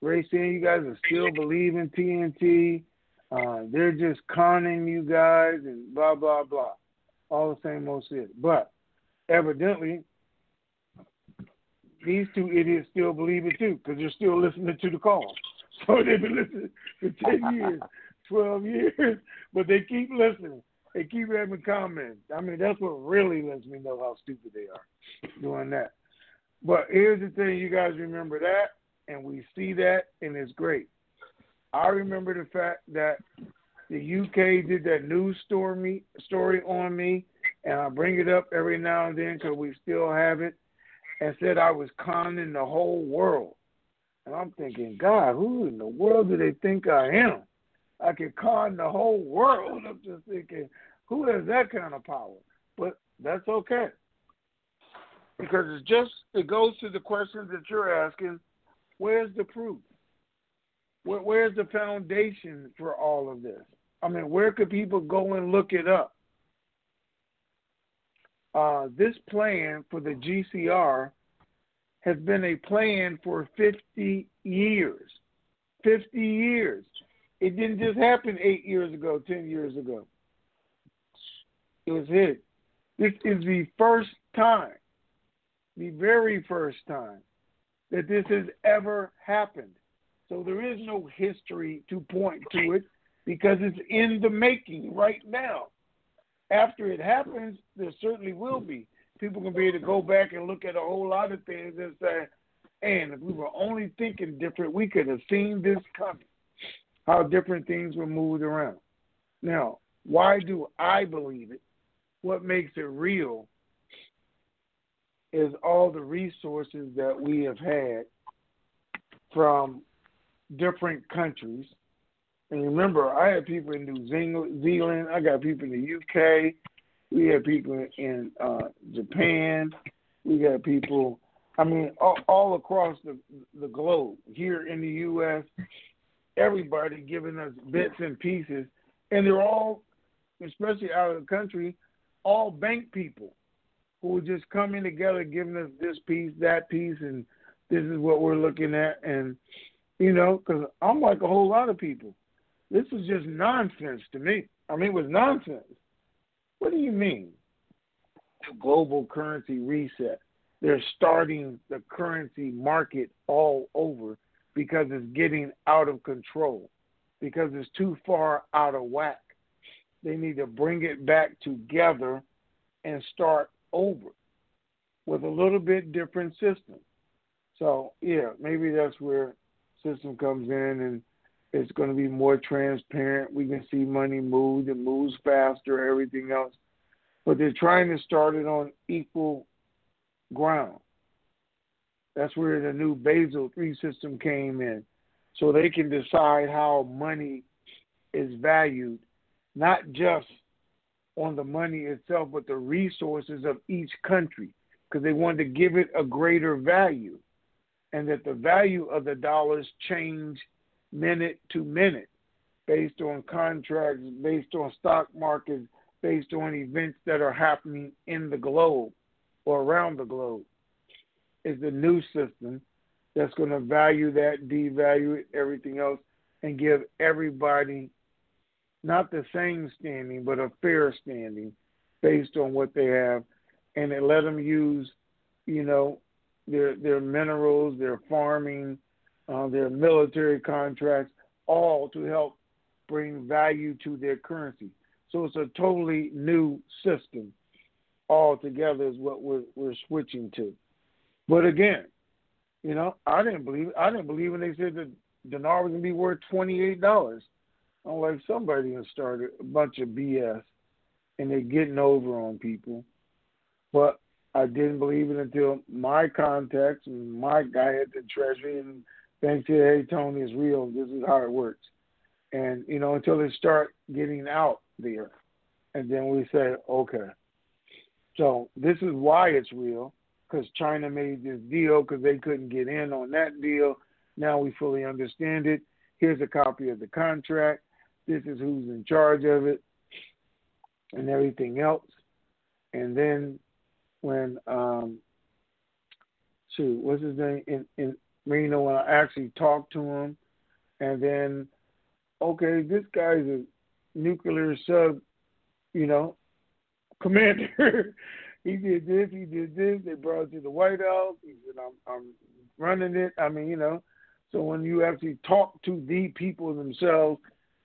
Ray saying you guys are still believing TNT. Uh, they're just conning you guys and blah blah blah. All the same old shit. But evidently, these two idiots still believe it too, because they're still listening to the call. So they've been listening for ten years, twelve years, but they keep listening. They keep having comments. I mean, that's what really lets me know how stupid they are doing that. But here's the thing: you guys remember that, and we see that, and it's great. I remember the fact that the UK did that news story story on me, and I bring it up every now and then because we still have it, and said I was conning the whole world. And I'm thinking, God, who in the world do they think I am? I can con the whole world. I'm just thinking, who has that kind of power? But that's okay. Because it's just it goes to the questions that you're asking, where's the proof? Where, where's the foundation for all of this? I mean, where could people go and look it up? Uh, this plan for the GCR has been a plan for 50 years. 50 years. It didn't just happen eight years ago, 10 years ago. Was hit. This is the first time, the very first time that this has ever happened. So there is no history to point to it because it's in the making right now. After it happens, there certainly will be. People can be able to go back and look at a whole lot of things and say, and if we were only thinking different, we could have seen this coming how different things were moved around. Now, why do I believe it? What makes it real is all the resources that we have had from different countries. And remember, I had people in New Zealand, I got people in the UK, we had people in uh, Japan, we got people, I mean, all, all across the, the globe, here in the U.S., everybody giving us bits and pieces, and they're all, especially out of the country, all bank people who are just coming together, giving us this piece, that piece, and this is what we're looking at, and you know, because I'm like a whole lot of people. This is just nonsense to me. I mean, it was nonsense. What do you mean? The global currency reset. They're starting the currency market all over because it's getting out of control, because it's too far out of whack. They need to bring it back together and start over with a little bit different system. So yeah, maybe that's where system comes in and it's going to be more transparent. We can see money move, it moves faster, everything else. But they're trying to start it on equal ground. That's where the new Basel III system came in. So they can decide how money is valued, not just on the money itself, but the resources of each country, because they wanted to give it a greater value. And that the value of the dollars change minute to minute based on contracts, based on stock markets, based on events that are happening in the globe or around the globe. Is the new system that's going to value that, devalue it, everything else, and give everybody not the same standing, but a fair standing based on what they have, and it let them use, you know, their their minerals, their farming, uh, their military contracts, all to help bring value to their currency. So it's a totally new system altogether is what we're, we're switching to. But again, you know, I didn't believe I didn't believe when they said the dinar was gonna be worth twenty eight dollars. Like somebody has started a bunch of BS and they're getting over on people. But I didn't believe it until my contacts and my guy at the treasury and bank said, Hey Tony, it's real, this is how it works. And, you know, until they start getting out there. And then we say, Okay. So this is why it's real because China made this deal because they couldn't get in on that deal. Now we fully understand it. Here's a copy of the contract. This is who's in charge of it and everything else. And then when um shoot, what's his name in in Reno when I actually talked to him and then okay, this guy's a nuclear sub, you know, commander. he did this, he did this. They brought it to the White House. He said, I'm, I'm running it. I mean, you know, so when you actually talk to the people themselves,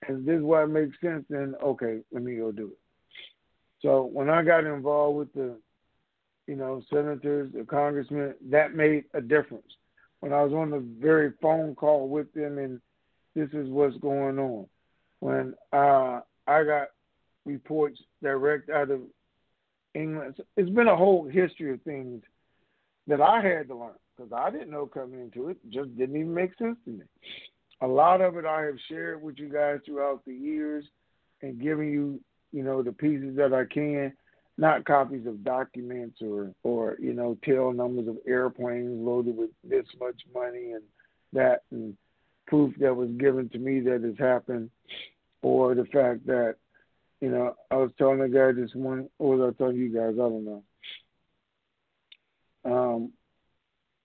and this is why it makes sense, then okay, let me go do it. So when I got involved with the, you know, senators, the congressmen, that made a difference. When I was on the very phone call with them, and this is what's going on. When uh, I got reports direct out of England. It's been a whole history of things that I had to learn because I didn't know coming into it. Just didn't even make sense to me. A lot of it I have shared with you guys throughout the years and giving you, you know, the pieces that I can, not copies of documents or, or you know, tail numbers of airplanes loaded with this much money and that and proof that was given to me that has happened or the fact that you know, I was telling the guy this morning, or was I telling you guys? I don't know. Um,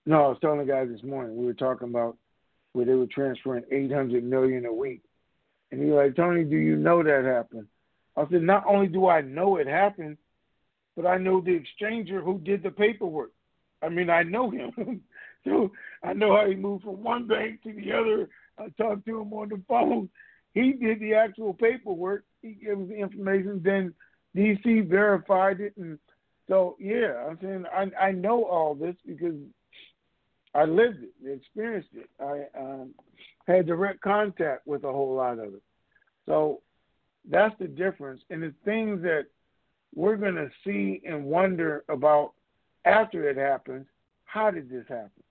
no, I was telling the guy this morning. We were talking about where they were transferring eight hundred million a week, and he was like, Tony, do you know that happened? I said, not only do I know it happened, but I know the exchanger who did the paperwork. I mean, I know him, so I know how he moved from one bank to the other. I talked to him on the phone. He did the actual paperwork, he gave us the information. Then DC verified it, and so yeah, I'm saying I I know all this because I lived it, experienced it. I um, had direct contact with a whole lot of it. So that's the difference, and the things that we're going to see and wonder about after it happens. How did this happen?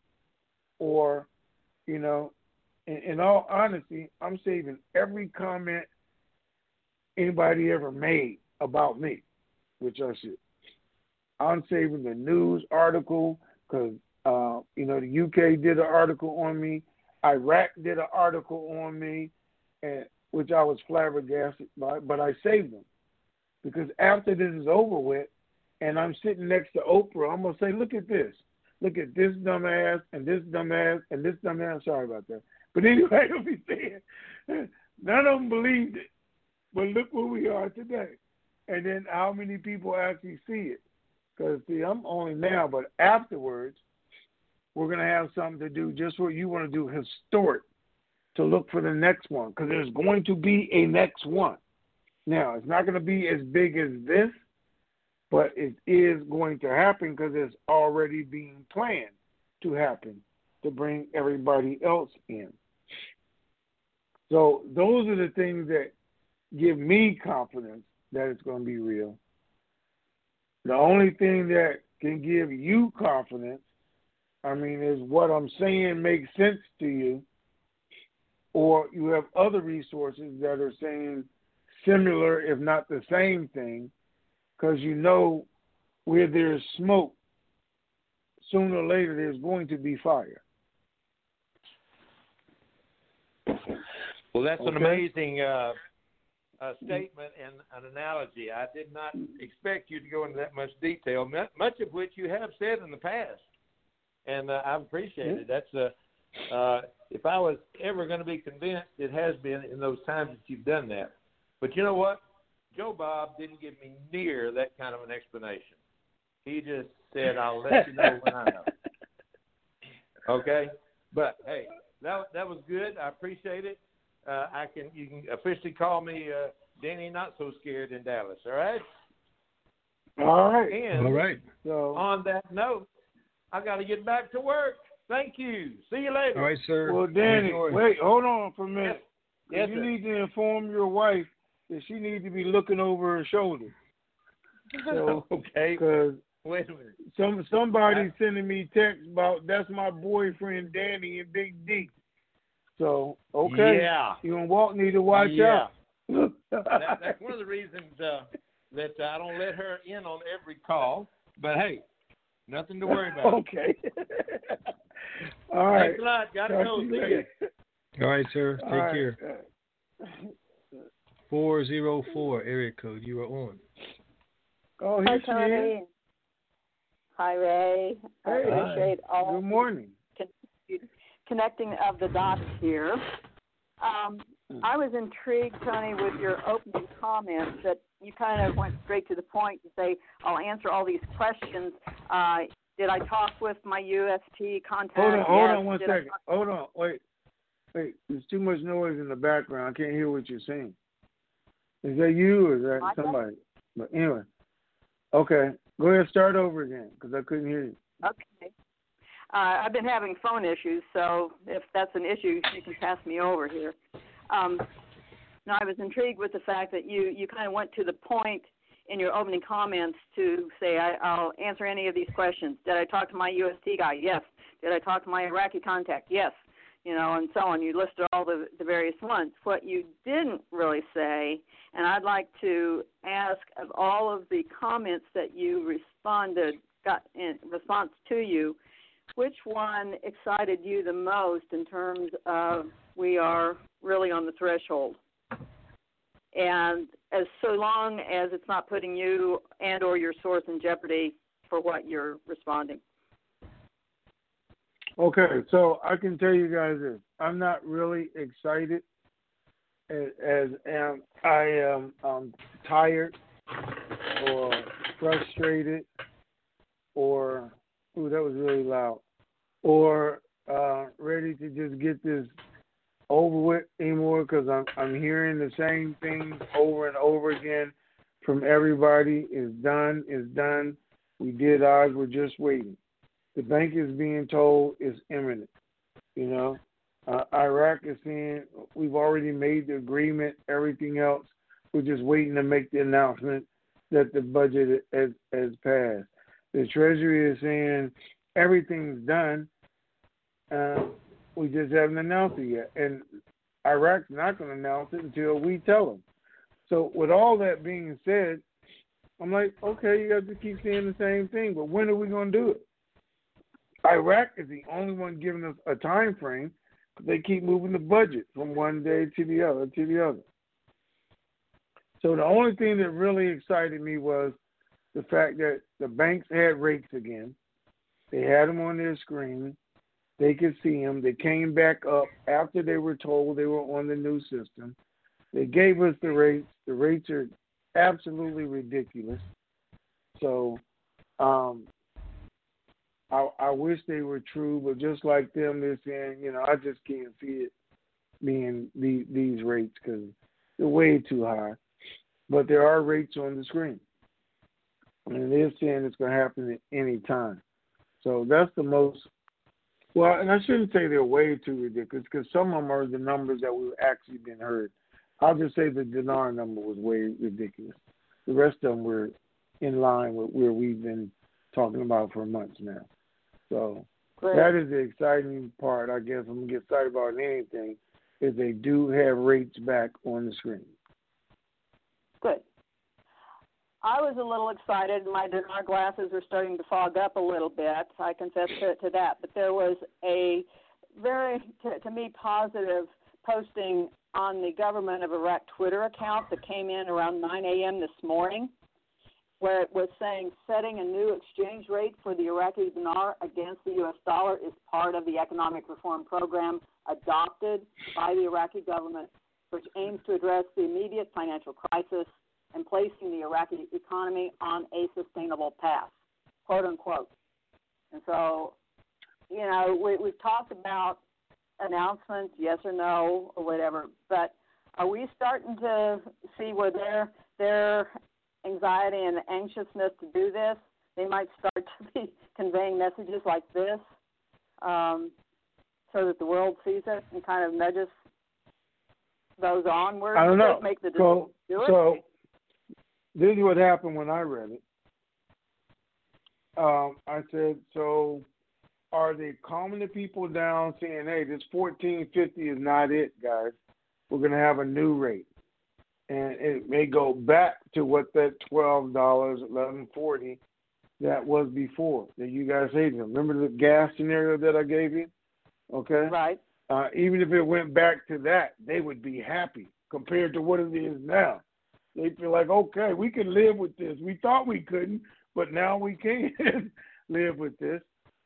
Or, you know, in, in all honesty, I'm saving every comment anybody ever made about me, which I should. I'm saving the news article because uh, you know the UK did an article on me, Iraq did an article on me, and which I was flabbergasted by, but I saved them because after this is over with, and I'm sitting next to Oprah, I'm gonna say, look at this, look at this dumbass and this dumbass and this dumbass. Sorry about that, but anyway, let me say it. None of them believed it. But look where we are today. And then how many people actually see it? Because, see, I'm only now, but afterwards, we're going to have something to do just what you want to do, historic, to look for the next one. Because there's going to be a next one. Now, it's not going to be as big as this, but it is going to happen because it's already being planned to happen to bring everybody else in. So those are the things that give me confidence that it's going to be real. The only thing that can give you confidence, I mean, is what I'm saying makes sense to you, or you have other resources that are saying similar, if not the same thing, because you know where there's smoke, sooner or later there's going to be fire. Well, that's an amazing uh, uh, statement and an analogy. I did not expect you to go into that much detail, much of which you have said in the past, and uh, I appreciate it. That's a. Uh, if I was ever going to be convinced, it has been in those times that you've done that. But you know what? Joe Bob didn't give me near that kind of an explanation. He just said, "I'll let you know when I know." Okay, but hey, that that was good. I appreciate it. Uh, I can you can officially call me uh, Danny Not So Scared in Dallas. All right. All right. And All right. So on that note, I got to get back to work. Thank you. See you later. All right, sir. Well, Danny, wait, hold on for a minute. Yes, you sir. need to inform your wife that she needs to be looking over her shoulder. So, okay. Because Wait a minute. some somebody's sending me text about that's my boyfriend Danny and Big D. So okay, Yeah. you and Walt need to watch Yeah. out. that, that's one of the reasons uh, that I don't let her in on every call. But hey, nothing to worry about. okay. All right. Thanks a lot. Gotta Talk go. to you See you. later. All right, sir. Take All right. care. Four zero four area code. You are on. Oh, Hi, here she is. Tony. Hi, Ray. I Hey. appreciate all Good morning. connecting of the dots here. Um, I was intrigued, Tony, with your opening comments that you kind of went straight to the point to say, I'll answer all these questions. Uh, did I talk with my UST contact? Hold on, hold on one Did I second. Hold on, wait, wait. There's too much noise in the background. I can't hear what you're saying. Is that you or is that I don't- somebody? But anyway, okay. Go ahead, and start over again because I couldn't hear you. Okay. Uh, I've been having phone issues, so if that's an issue, you can pass me over here. Um, no, I was intrigued with the fact that you you kind of went to the point in your opening comments to say I, I'll answer any of these questions. Did I talk to my UST guy? Yes. Did I talk to my Iraqi contact? Yes. You know, and so on. You listed all the the various ones. What you didn't really say, and I'd like to ask of all of the comments that you responded got in response to you, which one excited you the most in terms of we are really on the threshold? And as so long as it's not putting you and or your source in jeopardy for what you're responding. Okay, so I can tell you guys this: I'm not really excited, as, as am I am um, tired or frustrated, or ooh, that was really loud, or uh, ready to just get this over with anymore because I'm I'm hearing the same things over and over again from everybody. It's done, It's done. We did ours. We're just waiting the bank is being told it's imminent. You know, uh, Iraq is saying we've already made the agreement. Everything else, we're just waiting to make the announcement that the budget has, has passed. The Treasury is saying everything's done. Uh, we just haven't announced it yet, and Iraq's not going to announce it until we tell them. So, with all that being said, I'm like, okay, you guys just keep saying the same thing, but when are we going to do it? Iraq is the only one giving us a time frame. They keep moving the budget from one day to the other to the other. So the only thing that really excited me was the fact that the banks had rates again. They had them on their screen. They could see them. They came back up after they were told they were on the new system. They gave us the rates. The rates are absolutely ridiculous. So, um, I, I wish they were true, but just like them, they're saying, you know, I just can't see it being the, these rates because they're way too high. But there are rates on the screen, and they're saying it's going to happen at any time. So that's the most. Well, and I shouldn't say they're way too ridiculous because some of them are the numbers that we've actually been heard. I'll just say the dinar number was way ridiculous. The rest of them were in line with where we've been talking about for months now. So Great. that is the exciting part, I guess. I'm gonna get excited about anything is they do have rates back on the screen. Good. I was a little excited. My dinar glasses were starting to fog up a little bit. I confess to, to that. But there was a very, to, to me, positive posting on the government of Iraq Twitter account that came in around 9 a.m. this morning, where it was saying setting a new exchange rate for the Iraqi dinar against the U.S. dollar is part of the economic reform program adopted by the Iraqi government, which aims to address the immediate financial crisis and placing the Iraqi economy on a sustainable path, quote unquote. And so, you know, we, we've talked about announcements, yes or no, or whatever, but are we starting to see where their their anxiety and anxiousness to do this, they might start to be conveying messages like this, um, so that the world sees it and kind of nudges those onward. I don't know. Make the so, do it. so this is what happened when I read it. Um, I said, so are they calming the people down, saying, "Hey, this fourteen fifty is not it, guys. We're going to have a new rate, and it may go back to what that twelve dollars, eleven forty, that was before that you guys hated. Remember the gas scenario that I gave you? Okay. Right. Uh, even if it went back to that, they would be happy compared to what it is now. They feel like, okay, we can live with this. We thought we couldn't, but now we can live with this.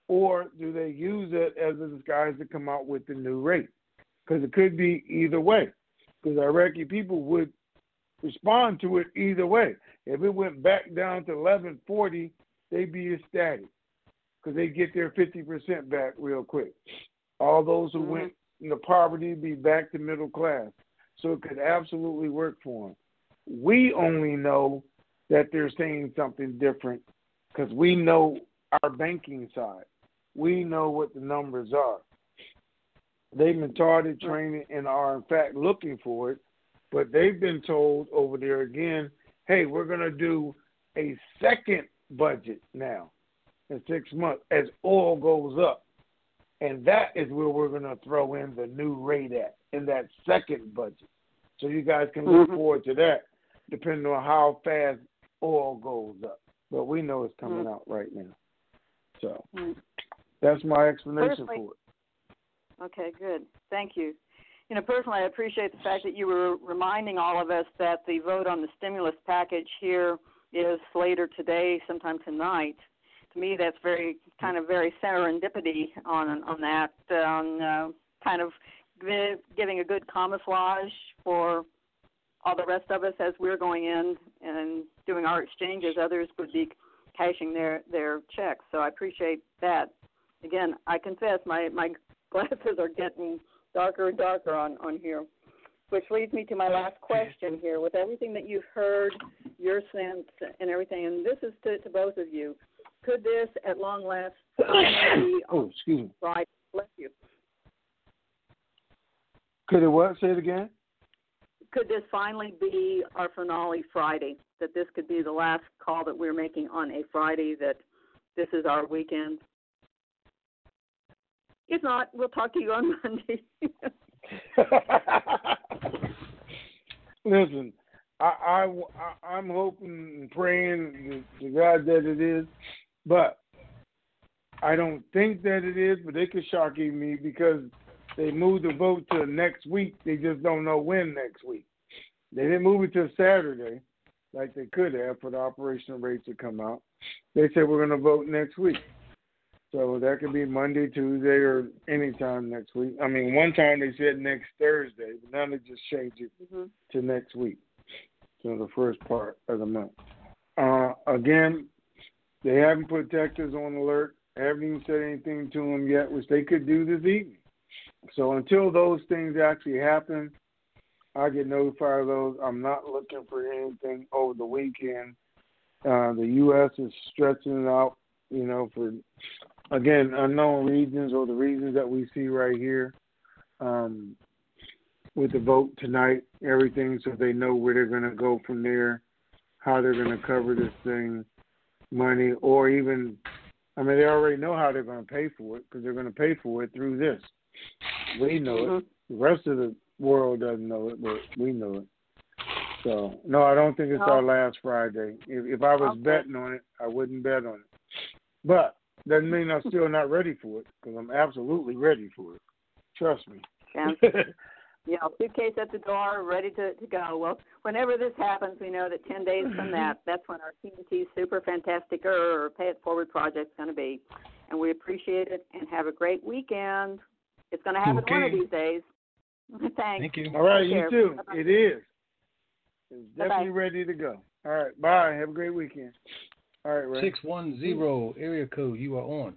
Or do they use it as a disguise to come out with the new rate? Because it could be either way. Because Iraqi people would respond to it either way. If it went back down to 1140, they'd be ecstatic because they get their 50% back real quick. All those who mm-hmm. went into poverty be back to middle class. So it could absolutely work for them. We only know that they're saying something different because we know our banking side. We know what the numbers are. They've been taught it, trained, and are in fact looking for it, but they've been told over there again, hey, we're going to do a second budget now in six months as oil goes up. And that is where we're going to throw in the new rate at, in that second budget. So you guys can look mm-hmm. forward to that, depending on how fast oil goes up. But we know it's coming mm-hmm. out right now. So mm-hmm. that's my explanation personally, for it. Okay, good. Thank you. You know, personally, I appreciate the fact that you were reminding all of us that the vote on the stimulus package here is later today, sometime tonight to me that's very kind of very serendipity on on that on uh, kind of giving a good camouflage for all the rest of us as we're going in and doing our exchanges others would be cashing their their checks so i appreciate that again i confess my my glasses are getting darker and darker on on here which leads me to my last question here with everything that you've heard your sense and everything and this is to, to both of you could this, at long last, oh, be oh, excuse me. Friday? Bless you. Could it what? Say it again. Could this finally be our finale Friday? That this could be the last call that we're making on a Friday. That this is our weekend. If not, we'll talk to you on Monday. Listen, I, I, I'm hoping and praying to God that it is. But I don't think that it is, but they could shock me because they moved the vote to next week. They just don't know when next week. They didn't move it to Saturday like they could have for the operational rates to come out. They said we're going to vote next week. So that could be Monday, Tuesday, or anytime next week. I mean, one time they said next Thursday, but now they just changed it Mm-hmm. to next week. So the first part of the month. Uh, again, they haven't put Texas on alert. Haven't even said anything to them yet, which they could do this evening. So until those things actually happen, I get notified of those. I'm not looking for anything over the weekend. Uh, the U.S. is stretching it out, you know, for again unknown reasons or the reasons that we see right here um, with the vote tonight. Everything, so they know where they're going to go from there, how they're going to cover this thing, money, or even, I mean, they already know how they're going to pay for it because they're going to pay for it through this. We know it. Mm-hmm. The rest of the world doesn't know it, but we know it. So no, I don't think it's our oh. last Friday. If, if I was Okay. betting on it, I wouldn't bet on it. But doesn't mean I'm still not ready for it because I'm absolutely ready for it. Trust me. Sounds you know, suitcase at the door, ready to, to go. Well, whenever this happens, we know that 10 days from that, that's when our TNT Super Fantastic or Pay It Forward project is going to be. And we appreciate it and have a great weekend. It's going to happen one of these days. Thanks. Thank you. All right, Take you care. too. Bye-bye. It is. It's Bye-bye. definitely ready to go. All right, bye. Have a great weekend. All right, Ray. Six one zero area code. You are on.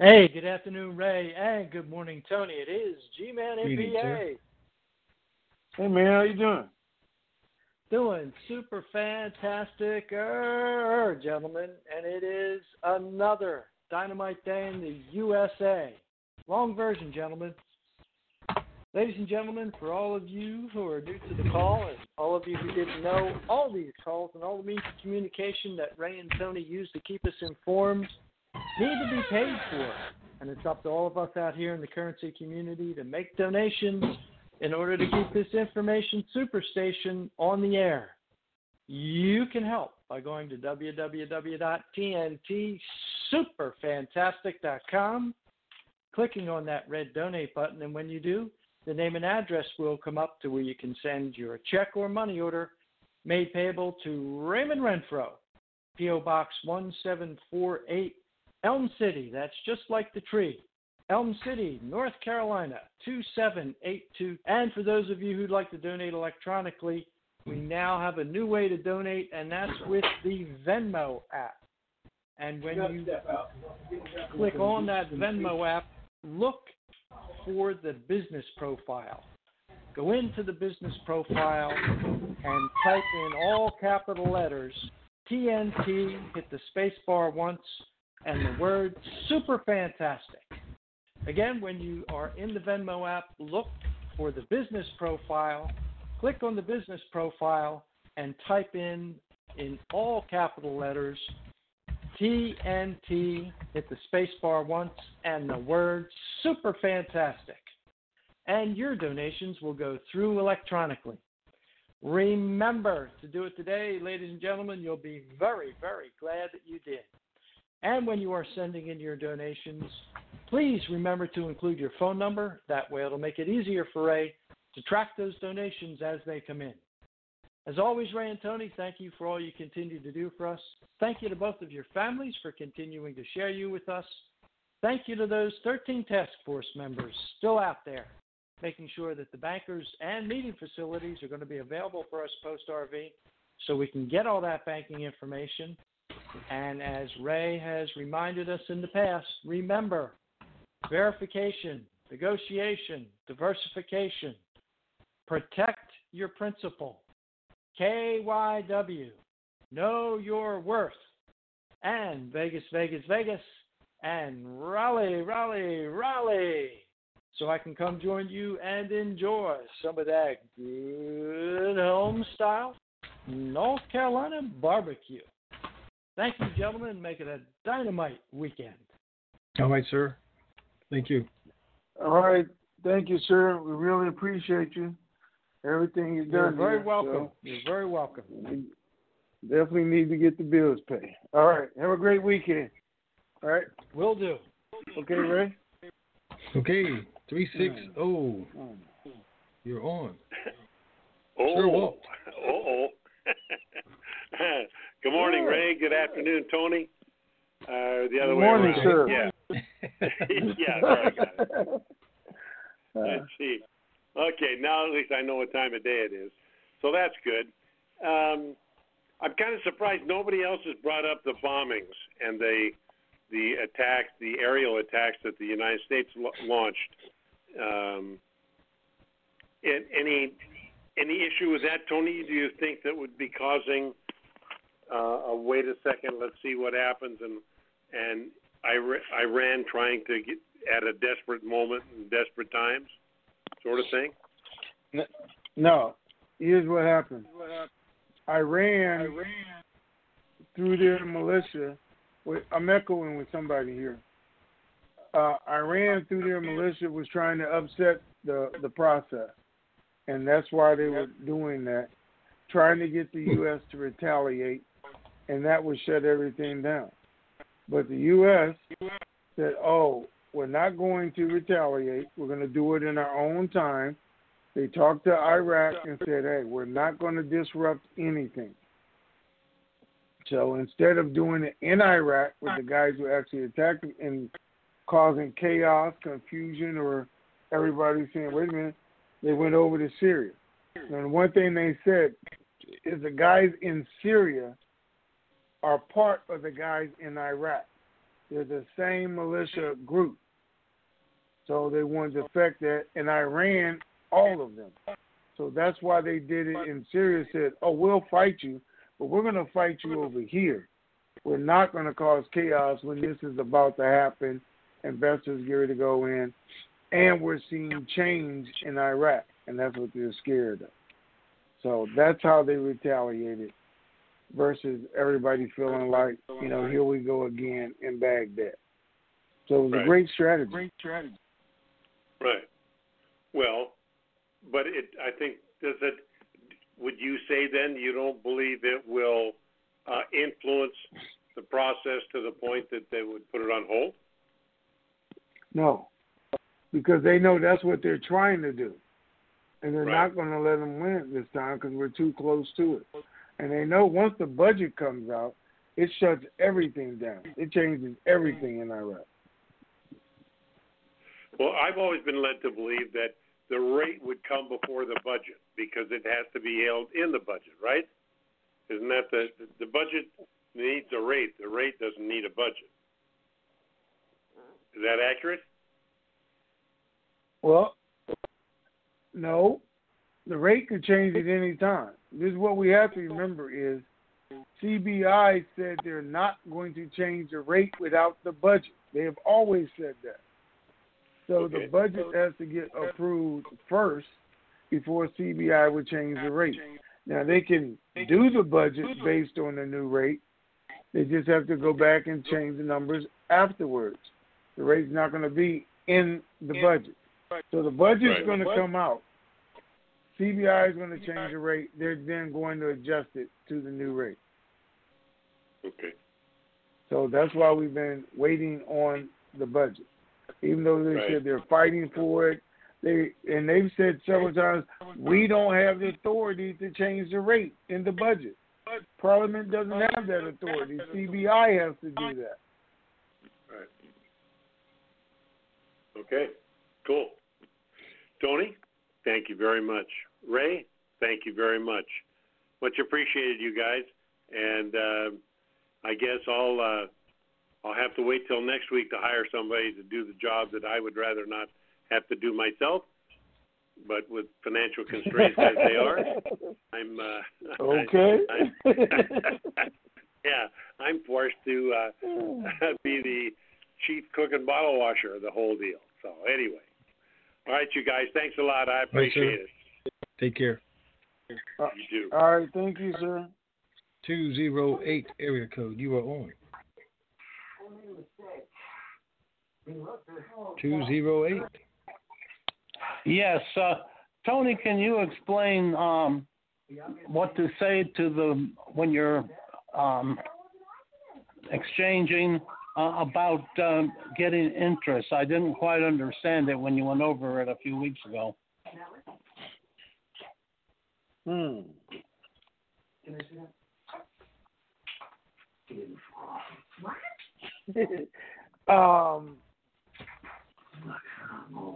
Hey, good afternoon, Ray, and good morning, Tony. It is G-Man Greetings, MPA. sir. Hey man, how you doing? Doing super fantastic, er, gentlemen, and it is another Dynamite Day in the USA. Long version, gentlemen. Ladies and gentlemen, for all of you who are new to the call and all of you who didn't know, all these calls and all the means of communication that Ray and Tony use to keep us informed need to be paid for. And it's up to all of us out here in the currency community to make donations in order to keep this information superstation on the air. You can help by going to www.tntsuperfantastic.com, clicking on that red donate button, and when you do, the name and address will come up to where you can send your check or money order made payable to Raymond Renfro, P.O. Box 1748, Elm City. That's just like the tree. Elm City, North Carolina, 2782. And for those of you who'd like to donate electronically, we now have a new way to donate, and that's with the Venmo app. And when you click on that Venmo app, look for the business profile. Go into the business profile and type in all capital letters TNT, hit the space bar once, and the word super fantastic. Again, when you are in the Venmo app, look for the business profile, click on the business profile, and type in in all capital letters TNT, hit the space bar once, and the word super fantastic. And your donations will go through electronically. Remember to do it today, ladies and gentlemen. You'll be very, very glad that you did. And when you are sending in your donations, please remember to include your phone number. That way, it'll make it easier for Ray to track those donations as they come in. As always, Ray and Tony, thank you for all you continue to do for us. Thank you to both of your families for continuing to share you with us. Thank you to those 13 task force members still out there, making sure that the bankers and meeting facilities are going to be available for us post RV so we can get all that banking information. And as Ray has reminded us in the past, remember verification, negotiation, diversification, protect your principal, KYW, know your worth, and Vegas, Vegas, Vegas, and Raleigh, Raleigh, Raleigh. So I can come join you and enjoy some of that good home style North Carolina barbecue. Thank you, gentlemen. Make it a dynamite weekend. All right, sir. Thank you. All right. Thank you, sir. We really appreciate you. Everything you've You're done. very here, welcome. so You're very welcome. we definitely need to get the bills paid. All right. Have a great weekend. All right. Will do. Okay, Ray? Okay, three six zero. You're on. Oh, Sure, Walt. oh. Good morning, Yeah. Ray. Good afternoon, Tony. Uh, the other Good way morning, around. sir. Yeah. yeah, there I got it. Let's see. Okay, now at least I know what time of day it is. So that's good. Um, I'm kind of surprised nobody else has brought up the bombings and the the attacks, the aerial attacks that the United States lo- launched. Um, and any any issue with that, Tony? Do you think that would be causing uh, a wait a second, let's see what happens, and and Ira- Iran trying to get at a desperate moment in desperate times, sort of thing? No. Here's what happened. Iran, through their militia, wait, I'm echoing with somebody here. Uh, Iran, through their militia, was trying to upset the the process, and that's why they were doing that, trying to get the U.S. to retaliate, and that would shut everything down. But the U.S. said, "Oh, we're not going to retaliate. We're going to do it in our own time." They talked to Iraq and said, "Hey, we're not going to disrupt anything." So instead of doing it in Iraq with the guys who actually attacked and causing chaos, confusion, or everybody saying, "Wait a minute," they went over to Syria. And one thing they said is the guys in Syria are part of the guys in Iraq. They're the same militia group. So they wanted to affect that, and Iran, all of them. So that's why they did it in Syria. Said, "Oh, we'll fight you, but we're going to fight you over here. We're not going to cause chaos when this is about to happen. Investors get ready to go in, and we're seeing change in Iraq, and that's what they're scared of. So that's how they retaliated, versus everybody feeling like, you know, here we go again in Baghdad. So it was Right. a great strategy. Great strategy. Right. Well, but it. I think does it. Would you say then you don't believe it will uh, influence the process to the point that they would put it on hold? No, because they know that's what they're trying to do, and they're Right. not going to let them win it this time because we're too close to it. And they know once the budget comes out, it shuts everything down. It changes everything in Iraq. Well, I've always been led to believe that the rate would come before the budget because it has to be held in the budget, right? Isn't that the the budget needs a rate? The rate doesn't need a budget. Is that accurate? Well, no, the rate could change at any time. This is what we have to remember is CBI said they're not going to change the rate without the budget. They have always said that. So the budget has to get approved first before CBI would change the rate. Now they can do the budget based on the new rate. They just have to go back and change the numbers afterwards. The rate's not going to be in the budget. So the budget's Right. going to come out. CBI is going to change the rate. They're then going to adjust it to the new rate. Okay. So that's why we've been waiting on the budget. Even though they Right. said they're fighting for it, they and they've said several times we don't have the authority to change the rate in the budget. Parliament doesn't have that authority. CBI has to do that. Right. Okay. Cool. Tony, thank you very much. Ray, thank you very much. Much appreciated, you guys. And uh, I guess I'll uh, I'll have to wait till next week to hire somebody to do the job that I would rather not have to do myself. But with financial constraints as they are, I'm uh, Okay. I, yeah, I'm forced to uh, be the chief cook and bottle washer of the whole deal. So anyway, all right, you guys, thanks a lot. I appreciate it. Take care. Uh, You do. All right, thank you, sir. 208 area code. You are on. 208. Yes, uh, Tony, can you explain um, what to say to the when you're um, exchanging uh, about uh, getting interest? I didn't quite understand it when you went over it a few weeks ago. Hmm. um,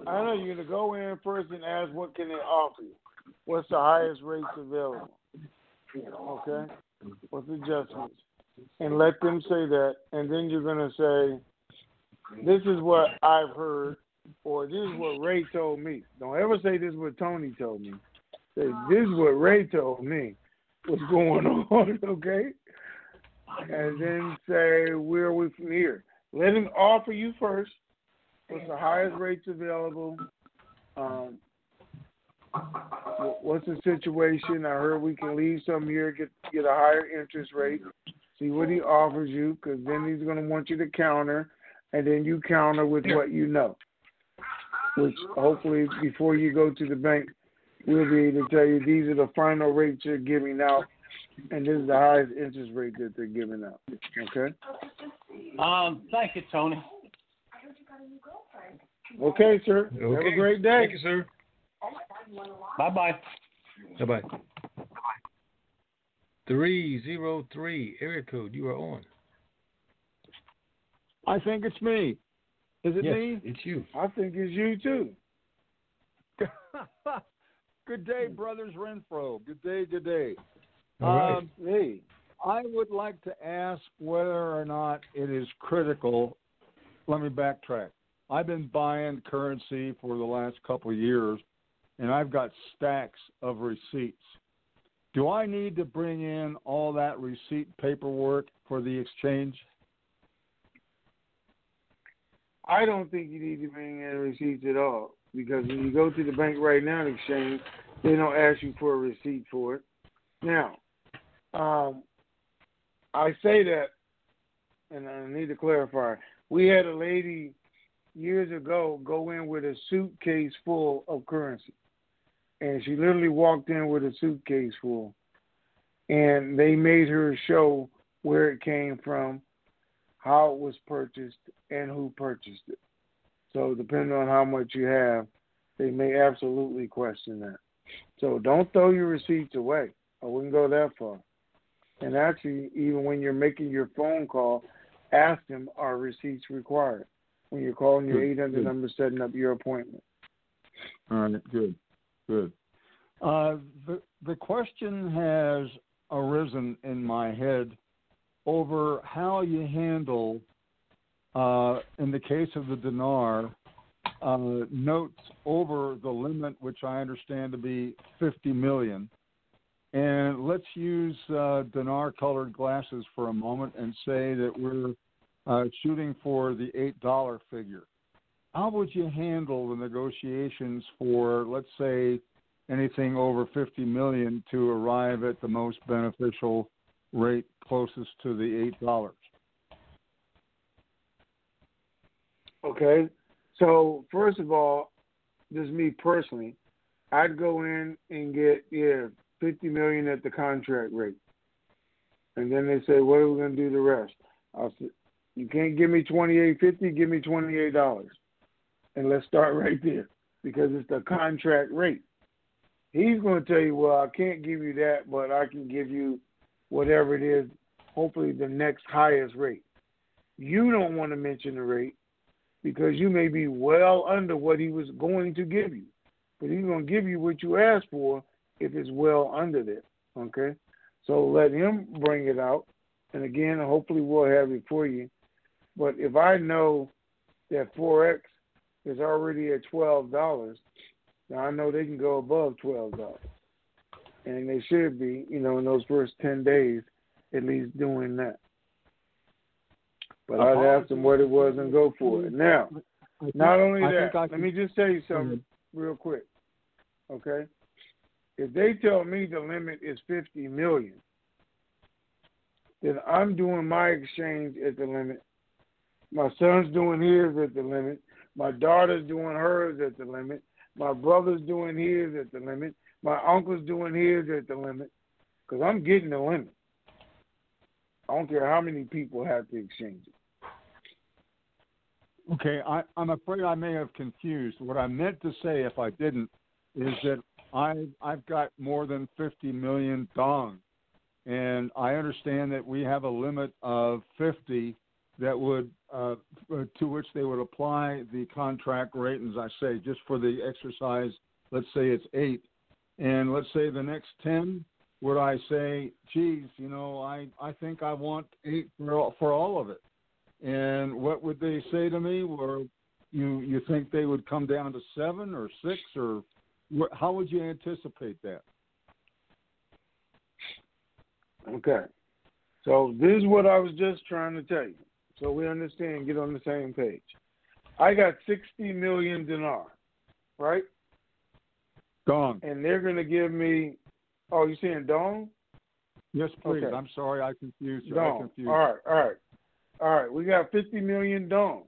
I know you're gonna go in first and ask what can they offer you. What's the highest rates available? Okay. What's the adjustments? And let them say that, and then you're gonna say, "This is what I've heard," or "This is what Ray told me." Don't ever say this is what Tony told me. Say this is what Ray told me. What's going on? Okay. And then say, "Where are we from here?" Let him offer you first. What's the highest rates available? Um, what's the situation? I heard we can leave some here, get get a higher interest rate. See what he offers you, because then he's going to want you to counter, and then you counter with what you know. Which hopefully, before you go to the bank, we'll be able to tell you these are the final rates you're giving out, and this is the highest interest rate that they're giving out. Okay. Um, thank you, Tony. Okay, sir. Have a great day. Thank you, sir. Bye bye. Bye bye. Three zero three area code. You are on. I think it's me. Is it yes, me? it's you. I think it's you too. good day, brothers Renfro. Good day, good day. Right. Um, hey, I would like to ask whether or not it is critical. Let me backtrack. I've been buying currency for the last couple of years, and I've got stacks of receipts. Do I need to bring in all that receipt paperwork for the exchange? I don't think you need to bring in receipts at all because when you go to the bank right now and exchange, they don't ask you for a receipt for it. Now, um, I say that, and I need to clarify. We had a lady years ago go in with a suitcase full of currency, and she literally walked in with a suitcase full, and they made her show where it came from, how it was purchased, and who purchased it. So depending on how much you have, they may absolutely question that. So don't throw your receipts away. I wouldn't go that far. And actually, even when you're making your phone call, ask them are receipts required when you're calling your Good, 800 good. number setting up your appointment. All right, good, good. Uh, the the question has arisen in my head over how you handle, uh, in the case of the dinar, uh, notes over the limit, which I understand to be 50 million. And let's use uh, dinar colored glasses for a moment and say that we're uh, shooting for the $8 figure. How would you handle the negotiations for, let's say, anything over 50 million to arrive at the most beneficial rate closest to the $8? Okay. So first of all, just me personally, I'd go in and get yeah fifty million at the contract rate, and then they say, "What are we going to do the rest?" I'll say, "You can't give me twenty eight fifty. Give me twenty eight dollars, and let's start right there because it's the contract rate." He's going to tell you, "Well, I can't give you that, but I can give you whatever it is. Hopefully, the next highest rate." You don't want to mention the rate because you may be well under what he was going to give you. But he's going to give you what you asked for if it's well under that. Okay? So let him bring it out. And again, hopefully we'll have it for you. But if I know that Forex is already at $12, now I know they can go above $12. And they should be, you know, in those first 10 days, at least doing that. But I'd ask them what it was and go for it. Now, think- not only that, let can- me just tell you something real quick. Okay? If they tell me the limit is 50 million, then I'm doing my exchange at the limit. My son's doing his at the limit. My daughter's doing hers at the limit. My brother's doing his at the limit. My uncle's doing his at the limit. Because I'm getting the limit. I don't care how many people have to exchange it. Okay, I, I'm afraid I may have confused. What I meant to say, if I didn't, is that I I've got more than 50 million dong, and I understand that we have a limit of 50 that would uh, to which they would apply the contract rate, as I say, just for the exercise, let's say it's eight, and let's say the next ten, would I say, geez, you know, I I think I want eight for all, for all of it, and what would they say to me? Or you you think they would come down to seven or six, or wh- how would you anticipate that? Okay. So this is what I was just trying to tell you. So we understand, get on the same page. I got sixty million dinar, right? Gone. And they're gonna give me oh, you saying dong? Yes, please. Okay. I'm sorry, I confused you. I Dong. confused. All right, all right. All right. We got fifty million dong.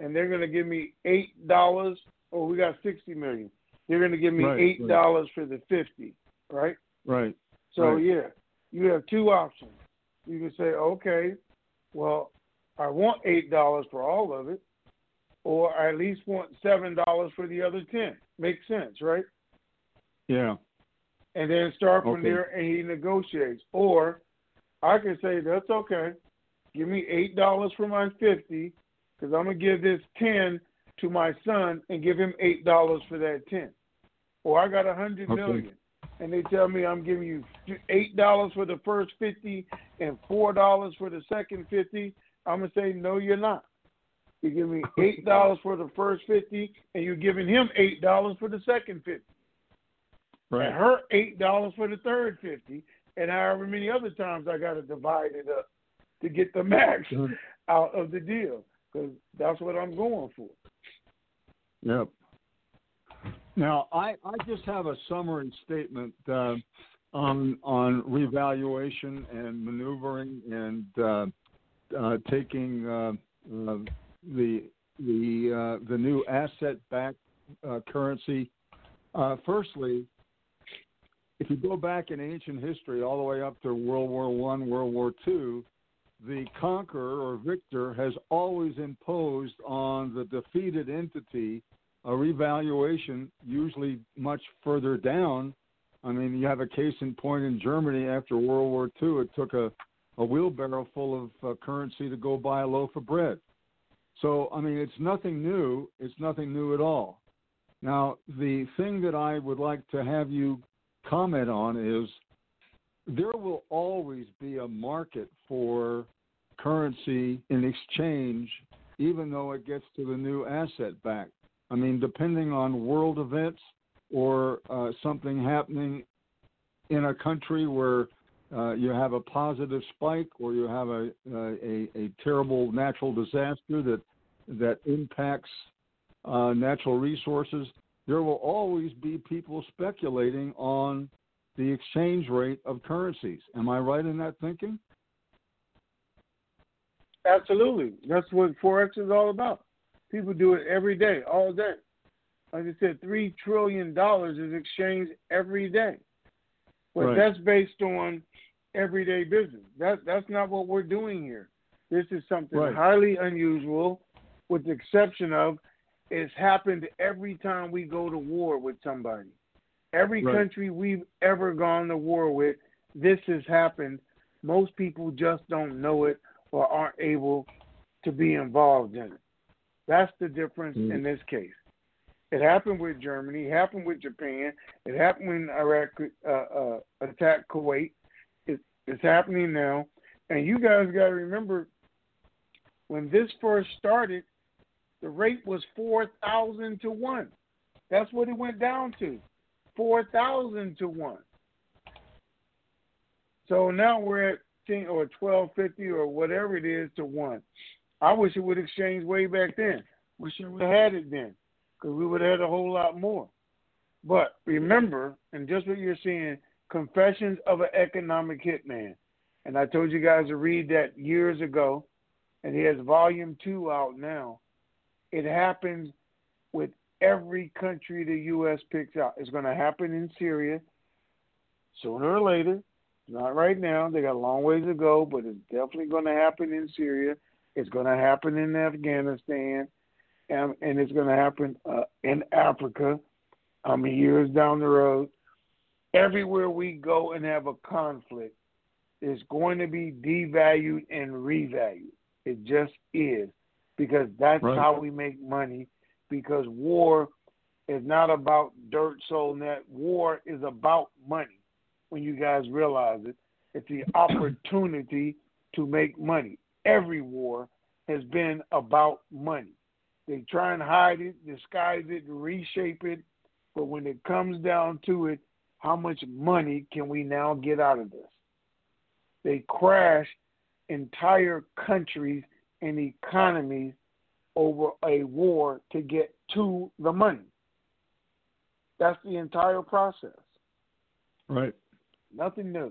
And they're gonna give me eight dollars oh we got sixty million. They're gonna give me Right, eight dollars for the fifty, right? Right. So right. yeah, you have two options. You can say, okay, well, I want eight dollars for all of it, or I at least want seven dollars for the other ten. Makes sense, right? Yeah. And then start from Okay. there, and he negotiates. Or I can say, that's okay. Give me eight dollars for my fifty, because I'm gonna give this ten to my son and give him eight dollars for that ten. Or I got a hundred Okay. million, and they tell me I'm giving you eight dollars for the first fifty and four dollars for the second fifty. I'm gonna say no, you're not. You give me eight dollars for the first fifty, and you're giving him eight dollars for the second fifty, Right. and her eight dollars for the third fifty, and however many other times I got to divide it up to get the max Mhm. out of the deal, because that's what I'm going for. Yep. Now, I, I just have a summary statement uh, on on revaluation and maneuvering and uh, uh, taking uh, uh, the the uh, the new asset-backed uh, currency. Uh, firstly, if you go back in ancient history, all the way up to World War One, World War Two, the conqueror or victor has always imposed on the defeated entity a revaluation, usually much further down. I mean, you have a case in point in Germany after World War II. It took a, a wheelbarrow full of uh, currency to go buy a loaf of bread. So, I mean, it's nothing new. It's nothing new at all. Now, the thing that I would like to have you comment on is there will always be a market for currency in exchange, even though it gets to the new asset back. I mean, depending on world events or uh, something happening in a country where uh, you have a positive spike or you have a, a, a terrible natural disaster that that impacts uh, natural resources, there will always be people speculating on the exchange rate of currencies. Am I right in that thinking? Absolutely. That's what Forex is all about. People do it every day, all day. Like I said, $3 trillion is exchanged every day. But Right. that's based on everyday business. That, that's not what we're doing here. This is something Right. highly unusual, with the exception of it's happened every time we go to war with somebody. Every Right. country we've ever gone to war with, this has happened. Most people just don't know it or aren't able to be involved in it. That's the difference Mm. in this case. It happened with Germany. It happened with Japan. It happened when Iraq uh, uh, attacked Kuwait. It, it's happening now. And you guys got to remember, when this first started, the rate was four thousand to one. That's what it went down to, four thousand to one. So now we're at ten or twelve fifty or whatever it is to one. I wish it would exchange way back then. Wish it would have had it then, because we would have had a whole lot more. But remember, and just what you're seeing, Confessions of an Economic Hitman. And I told you guys to read that years ago, and he has volume two out now. It happens with every country the U.S. picks out. It's going to happen in Syria sooner or later. Not right now. They got a long ways to go, but it's definitely going to happen in Syria. It's going to happen in Afghanistan, and, and it's going to happen uh, in Africa. I mean, years down the road. Everywhere we go and have a conflict it's going to be devalued and revalued. It just is because that's Right. how we make money. Because war is not about dirt soul net. War is about money. When you guys realize it, it's the opportunity to make money. Every war has been about money. They try and hide it, disguise it, reshape it, but when it comes down to it, how much money can we now get out of this? They crash entire countries and economies over a war to get to the money. That's the entire process. Right. Nothing new.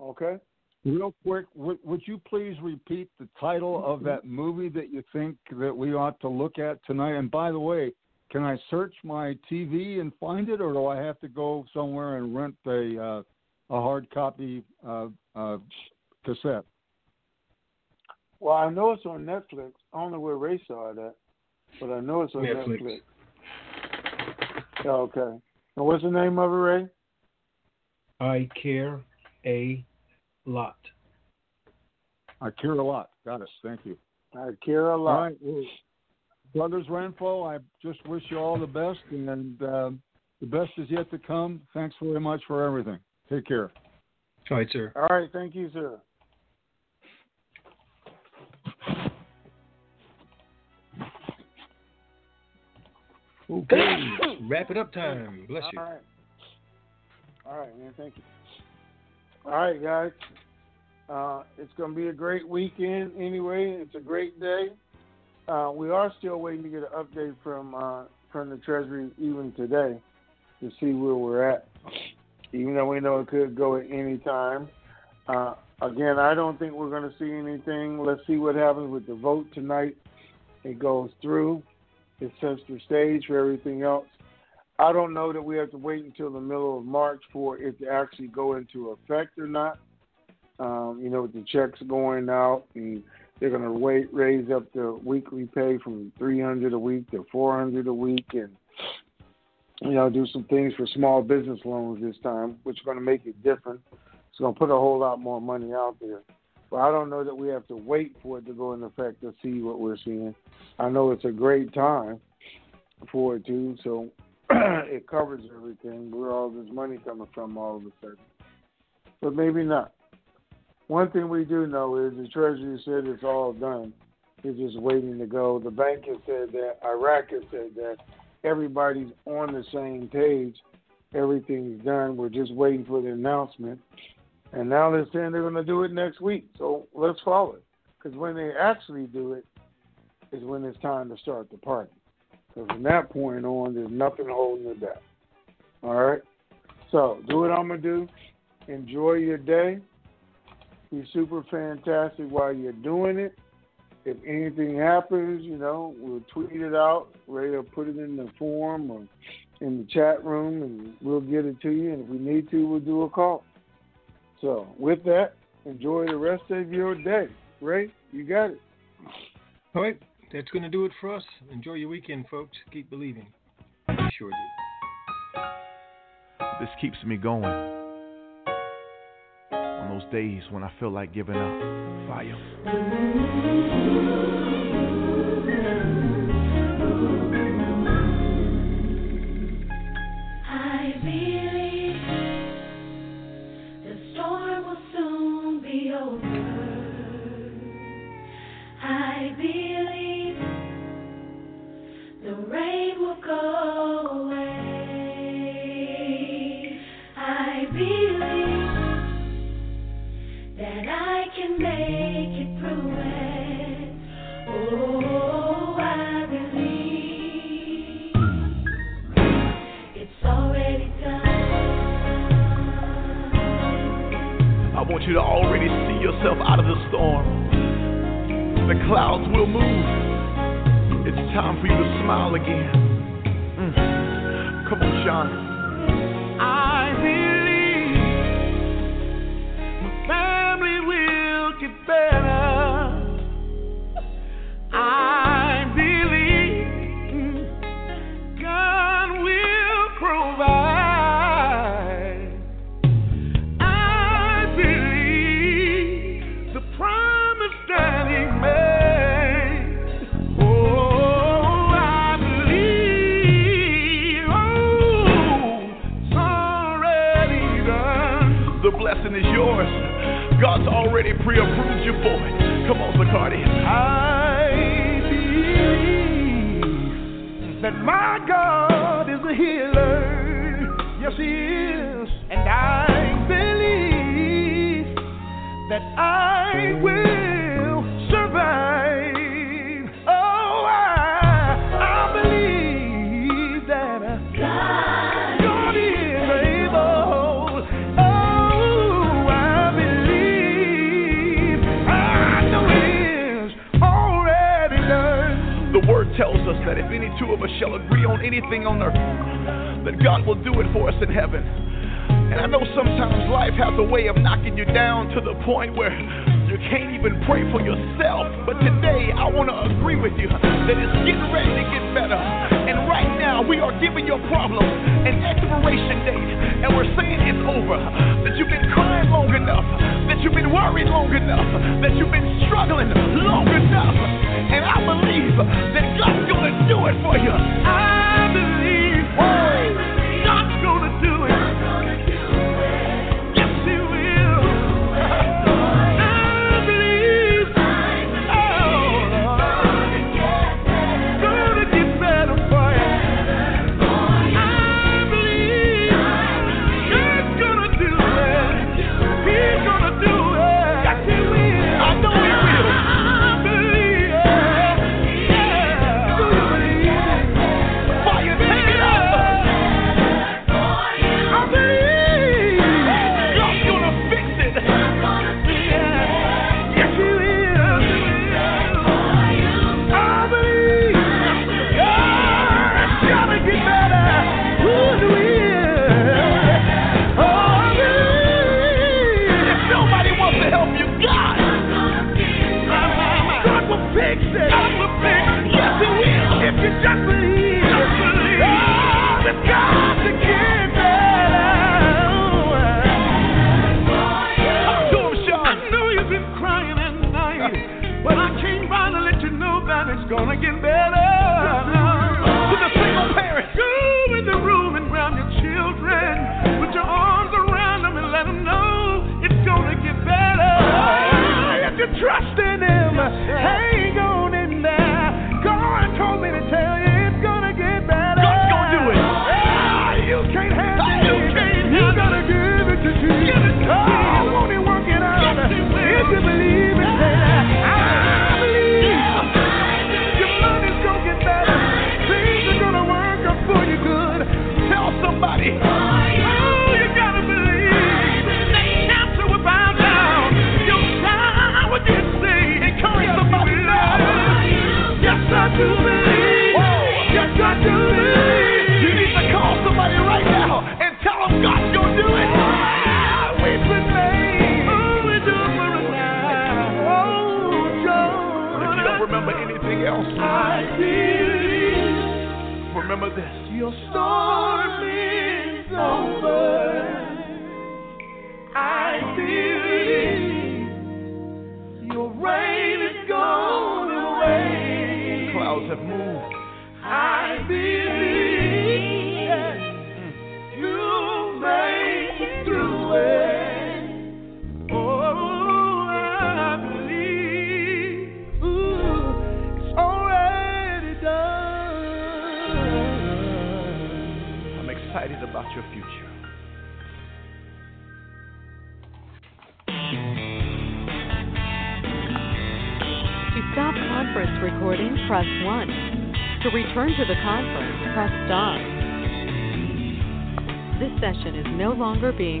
Okay? Real quick, would, would you please repeat the title of that movie that you think that we ought to look at tonight? And by the way, can I search my TV and find it, or do I have to go somewhere and rent a uh, a hard copy uh, uh, cassette? Well, I know it's on Netflix. I don't know where Ray saw it at, but I know it's on Netflix. Netflix. Yeah, okay. And what's the name of it, Ray? I care a lot. I care a lot. Got us. Thank you. I care a lot. All right, well, brothers Renfro, I just wish you all the best, and uh, the best is yet to come. Thanks very much for everything. Take care. All right, sir. All right, thank you, sir. Okay, wrap it up time. Bless you. All right. All right, man. Thank you. All right, guys. Uh, it's going to be a great weekend anyway. It's a great day. Uh, we are still waiting to get an update from uh, from the Treasury even today to see where we're at. Even though we know it could go at any time. Uh, again, I don't think we're going to see anything. Let's see what happens with the vote tonight. It goes through. It sets the stage for everything else. I don't know that we have to wait until the middle of March for it to actually go into effect or not. Um, you know, with the checks going out, and they're going to wait raise up the weekly pay from three hundred a week to four hundred a week, and you know, do some things for small business loans this time, which is going to make it different. It's going to put a whole lot more money out there. But I don't know that we have to wait for it to go into effect to see what we're seeing. I know it's a great time for it too, so it covers everything. Where all this money coming from all of a sudden? But maybe not. One thing we do know is the Treasury said it's all done. It's just waiting to go. The bank has said that. Iraq has said that. Everybody's on the same page. Everything's done. We're just waiting for the announcement. And now they're saying they're going to do it next week. So let's follow it. Because when they actually do it is when it's time to start the party. Because from that point on, there's nothing holding it back. All right? So do what I'm going to do. Enjoy your day. Be super fantastic while you're doing it. If anything happens, you know, we'll tweet it out. Ray will put it in the form or in the chat room, and we'll get it to you. And if we need to, we'll do a call. So with that, enjoy the rest of your day. Ray, you got it. All right, that's going to do it for us. Enjoy your weekend, folks. Keep believing. We sure do. This keeps me going. On those days when I feel like giving up. Fire. Longer being